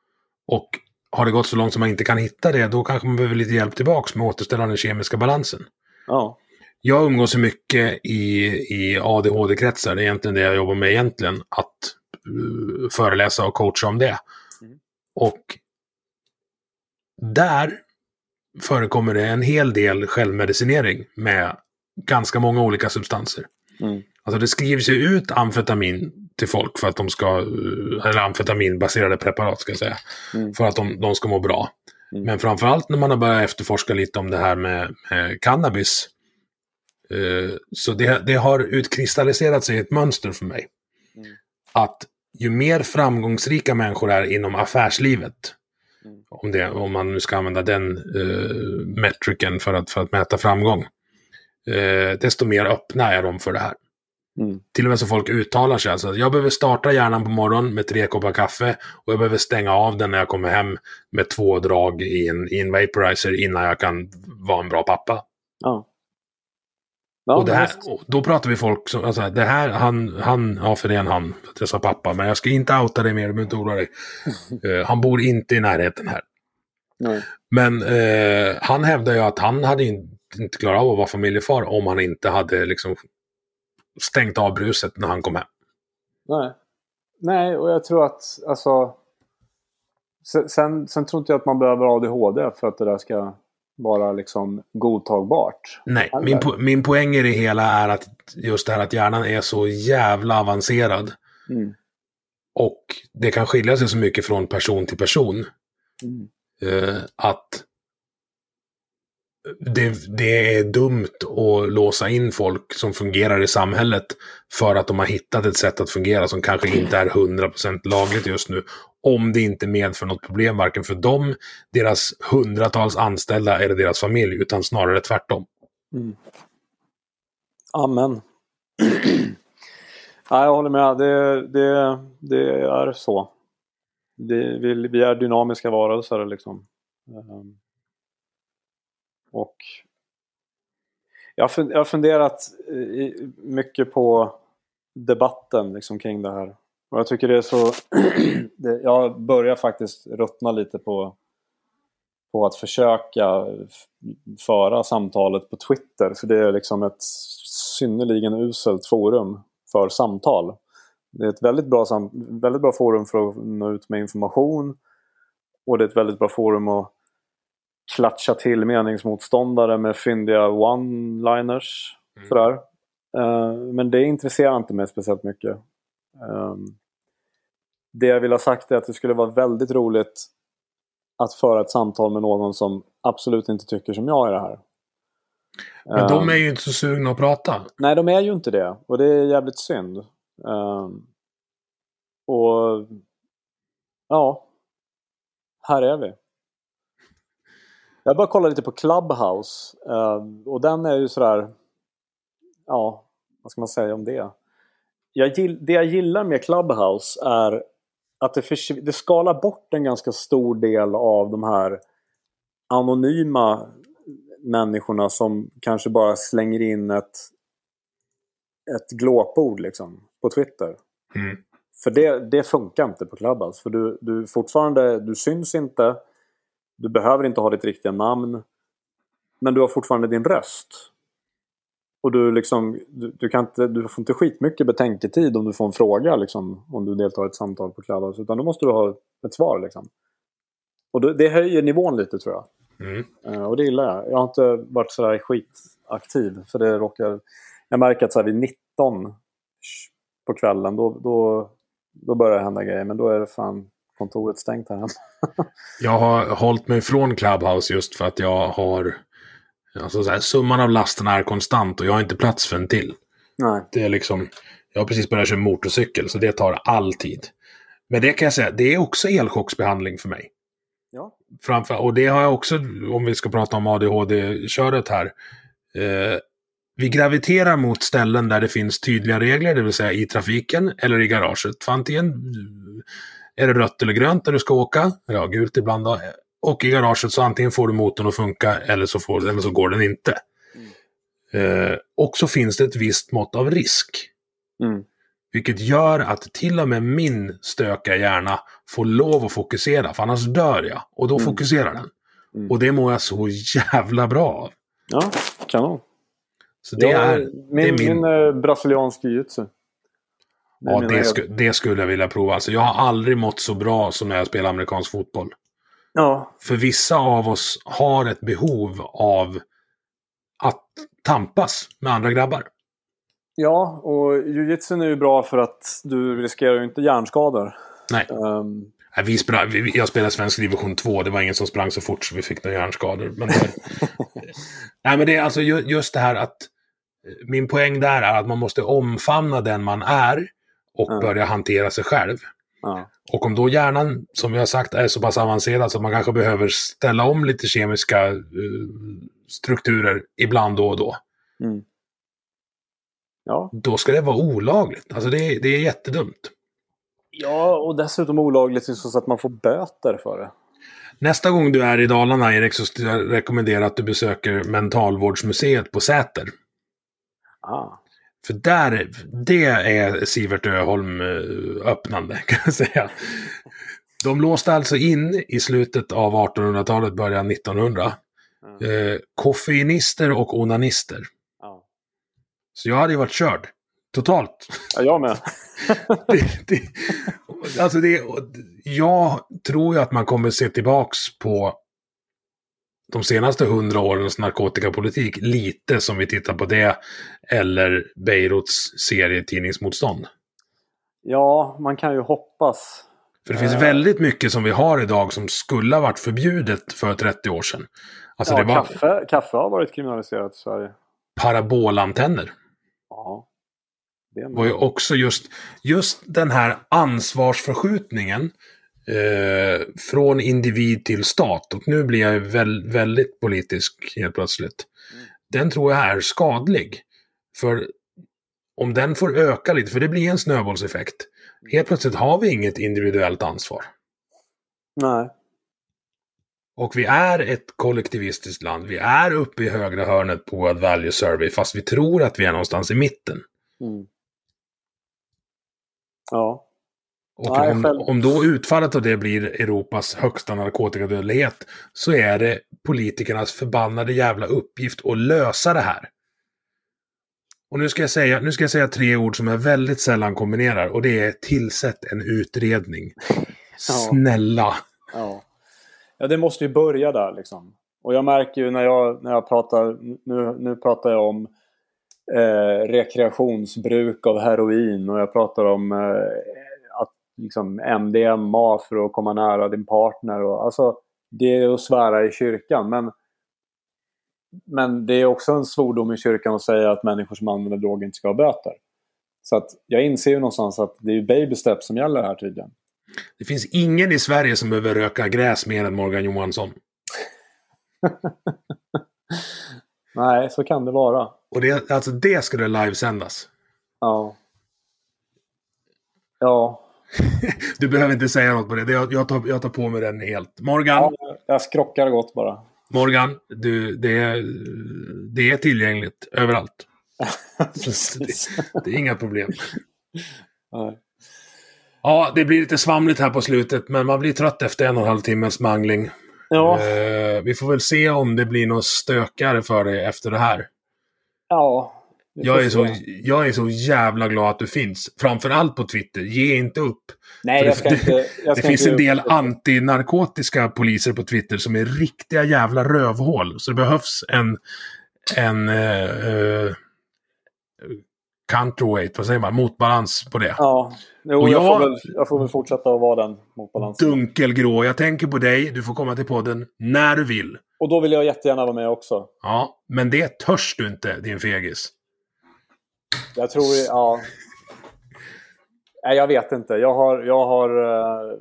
Och har det gått så långt som man inte kan hitta det, då kanske man behöver lite hjälp tillbaks med att återställa den kemiska balansen. Ja. Jag umgås så mycket i, i ADHD-kretsar, det är egentligen det jag jobbar med egentligen, att uh, föreläsa och coacha om det. Mm. Och där förekommer det en hel del självmedicinering med ganska många olika substanser. Mm. Alltså det skrivs ju ut amfetamin till folk för att de ska, eller amfetaminbaserade preparat ska jag säga, Mm. för att de, de ska må bra. Mm. Men framförallt när man har börjat efterforska lite om det här med, med cannabis, eh, så det, det har utkristalliserat sig ett mönster för mig. Mm. Att ju mer framgångsrika människor är inom affärslivet, Mm. om, det, om man nu ska använda den uh, metriken för att, för att mäta framgång, eh, desto mer öppna är de för det här. Mm. Till och med så folk uttalar sig. Alltså, jag behöver starta hjärnan på morgonen med tre koppar kaffe och jag behöver stänga av den när jag kommer hem med två drag i en, i en vaporizer innan jag kan vara en bra pappa. Ja. Ja, och, det här, och då pratar vi folk som, alltså, det här, han, han, ja för det är en han, för att jag sa pappa, men jag ska inte outa dig mer, du behöver inte oroa dig. Eh, han bor inte i närheten här. Nej. Men eh, han hävdar ju att han hade inte, klarat av att vara familjefar om han inte hade liksom stängt av bruset när han kom hem. Nej. Nej, och jag tror att alltså... Sen, sen, sen tror inte jag att man behöver ADHD för att det där ska vara liksom godtagbart. Nej, Eller? min, po min poäng i det hela är att just det här att hjärnan är så jävla avancerad. Mm. Och det kan skilja sig så mycket från person till person. Mm. Eh, att det, det är dumt att låsa in folk som fungerar i samhället för att de har hittat ett sätt att fungera som kanske inte är 100% lagligt just nu. Om det inte medför något problem varken för dem, deras hundratals anställda eller deras familj, utan snarare tvärtom. Mm. Amen. ja, jag håller med. Det, det, det är så. Det, vi, vi är dynamiska varelser liksom. Ehm. Och jag har funderat eh, mycket på debatten liksom kring det här. Och jag tycker det är så... jag börjar faktiskt ruttna lite på, på att försöka föra samtalet på Twitter. För det är liksom ett synnerligen uselt forum för samtal. Det är ett väldigt bra, väldigt bra forum för att nå ut med information. Och det är ett väldigt bra forum att klatscha till meningsmotståndare med fyndiga one-liners. Mm. Sådär. Eh, men det intresserar inte mig speciellt mycket. Ehm, det jag vill ha sagt är att det skulle vara väldigt roligt att föra ett samtal med någon som absolut inte tycker som jag i det här. Men de Ehm, är ju inte så sugna att prata. Nej, de är ju inte det. Och det är jävligt synd. Ehm, och ja, här är vi. Jag bara kollar lite på Clubhouse. och den är ju sådär... Ja, vad ska man säga om det? Jag det jag gillar med Clubhouse är att det, försv- det skalar bort en ganska stor del av de här anonyma människorna som kanske bara slänger in ett, ett glåpord liksom, på Twitter. Mm. För det, det funkar inte på Clubhouse. För du, du fortfarande, du syns inte. Du behöver inte ha ditt riktiga namn. Men du har fortfarande din röst. Och du, liksom, du, du, kan inte, du får inte skitmycket betänketid om du får en fråga liksom, om du deltar i ett samtal på Clubhouse. Utan då måste du ha ett svar. Liksom. Och det, det höjer nivån lite tror jag. Mm. Eh, och det gillar jag. Jag har inte varit sådär skitaktiv. För det råkar... Jag märker att så här vid 19 på kvällen då, då, då börjar det hända grejer. Men då är det fan kontoret stängt här hemma. Jag har hållit mig från Clubhouse just för att jag har... Alltså så här, summan av lasten är konstant och jag har inte plats för en till. Nej. Det är liksom... Jag har precis börjat köra motorcykel så det tar all tid. Men det kan jag säga, det är också elchocksbehandling för mig. Ja. Framför, och det har jag också, om vi ska prata om ADHD-köret här. Eh, vi graviterar mot ställen där det finns tydliga regler, det vill säga i trafiken eller i garaget. För antingen är det rött eller grönt när du ska åka, ja, gult ibland då. Och i garaget så antingen får du motorn att funka eller så, får, eller så går den inte. Eh, och så finns det ett visst mått av risk. Mm. Vilket gör att till och med min stökiga hjärna får lov att fokusera, för annars dör jag. Och då Mm. fokuserar den. Mm. Och det mår jag så jävla bra av. Ja, kanon. Så det Ja, är... min, det är min- min eh, brasiliansk är Ja, det, sku, det skulle jag vilja prova. Alltså, jag har aldrig mått så bra som när jag spelar amerikansk fotboll. Ja. För vissa av oss har ett behov av att tampas med andra grabbar. Ja, och jujutsun är ju bra för att du riskerar ju inte hjärnskador. Nej. Um, Vi sprang, jag spelade svensk division 2. Det var ingen som sprang så fort så vi fick några hjärnskador. Men det, nej, men det är alltså ju, just det här att min poäng där är att man måste omfamna den man är och Ja. börja hantera sig själv. Ja. Och om då hjärnan, som vi har sagt, är så pass avancerad så man kanske behöver ställa om lite kemiska eh, strukturer ibland då och då. Mm. Ja. Då ska det vara olagligt. Alltså det, är- det är jättedumt. ja, och dessutom olagligt så att man får böter för det. Nästa gång du är i Dalarna, Erik, så skulle jag att du besöker Mentalvårdsmuseet på Säter. Ah. För där, det är Sivert Öholm eh, öppnande, kan jag säga. De låste alltså in i slutet av 1800-talet, början 1900, eh, koffeinister och onanister. Ja. Så jag hade ju varit körd. Totalt. ja, jag med. det, det, alltså det, jag tror ju att man kommer se tillbaks på de senaste hundra årens narkotikapolitik lite som vi tittar på det eller Beiruts serietidningsmotstånd. Ja, man kan ju hoppas. För det finns Eh. väldigt mycket som vi har idag som skulle ha varit förbjudet för 30 år sedan. Alltså ja, det var kaffe, kaffe har varit kriminaliserat i Sverige. parabolantenner. Ja. Det var ju också just, just den här ansvarsförskjutningen eh, från individ till stat. Och nu blir jag väl, väldigt politisk helt plötsligt. Den tror jag är skadlig. För om den får öka lite, för det blir en snöbollseffekt. Helt plötsligt har vi inget individuellt ansvar. Nej. Och vi är ett kollektivistiskt land. Vi är uppe i högra hörnet på World Value Survey, fast vi tror att vi är någonstans i mitten. Mm. Ja. Och Nej, om, själv- om då utfallet av det blir Europas högsta narkotikadödlighet så är det politikernas förbannade jävla uppgift att lösa det här. Och nu ska, jag säga, nu ska jag säga tre ord som jag väldigt sällan kombinerar och det är tillsätt en utredning. Snälla. Ja. ja, det måste ju börja där liksom. Och jag märker ju när jag, när jag pratar, nu, nu pratar jag om eh, rekreationsbruk av heroin och jag pratar om eh, liksom MDMA för att komma nära din partner. Och, alltså, det är att svära i kyrkan men, men det är också en svordom i kyrkan att säga att människor som använder droger inte ska ha böter. Så att jag inser ju någonstans att det är baby steps som gäller här tydligen. Det finns ingen i Sverige som behöver röka gräs mer än Morgan Johansson. Nej, så kan det vara. Och det, alltså det det livesändas. Ja. Ja. Du behöver inte säga något på det. jag, jag, tar, jag tar på mig den helt. Morgan, ja jag skrockar gott bara. Morgan, du, det, är, det är tillgängligt överallt. Det, det är inga problem. Nej. Ja, det blir lite svamligt här på slutet, men man blir trött efter en och en halv timmes mangling. Ja. Eh, vi får väl se om det blir något stökigare för dig efter det här. Ja. Jag är, så, jag är så jävla glad att du finns. Framförallt på Twitter. Ge inte upp. Nej, För jag det- ska inte... Jag Det ska finns inte en del antinarkotiska poliser på Twitter som är riktiga jävla rövhål. Så det behövs en, en eh, counterweight, vad säger man, motbalans på det. Ja. Jo, Och jag, jag- får väl, jag får väl fortsätta att vara den motbalansen. Dunkelgrå. Jag tänker på dig. Du får komma till podden när du vill. Och då vill jag jättegärna vara med också. Ja, men det törs du inte, din fegis. Jag tror... Ja. Nej, jag vet inte. Jag har... Jag, har eh,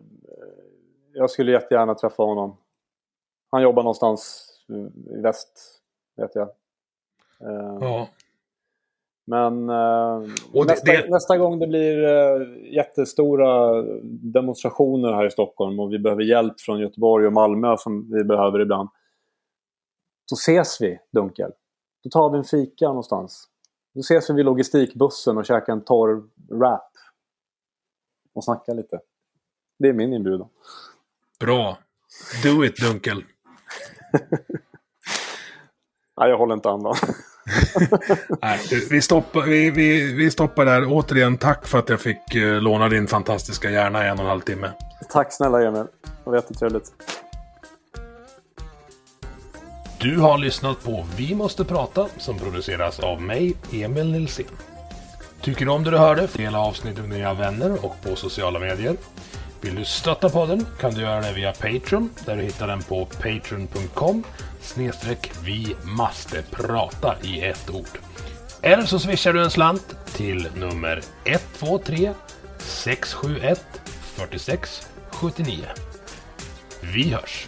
jag skulle jättegärna träffa honom. Han jobbar någonstans i väst, vet jag. Eh, Ja. Men eh, Och nästa, det- nästa gång det blir jättestora demonstrationer här i Stockholm och vi behöver hjälp från Göteborg och Malmö som vi behöver ibland. Då ses vi, Dunkel. Då tar vi en fika någonstans. Då ses vi vid logistikbussen och käkar en torr wrap. Och snackar lite. Det är min inbjudan. Bra. Do it, Dunkel. Nej, jag håller inte andan. Nej, vi, stoppar, vi, vi, vi stoppar där. Återigen, tack för att jag fick eh, låna din fantastiska hjärna i en och en halv timme. Tack snälla Emil. Det var jättetrevligt. Du har lyssnat på Vi måste prata som produceras av mig, Emil Nilsson. Tycker du om det du hörde? Dela avsnittet med dina vänner och på sociala medier. Vill du stötta podden kan du göra det via Patreon där du hittar den på patreon.com snedstreck vi måste prata i ett ord. Eller så swishar du en slant till nummer 123 671 46 79. Vi hörs!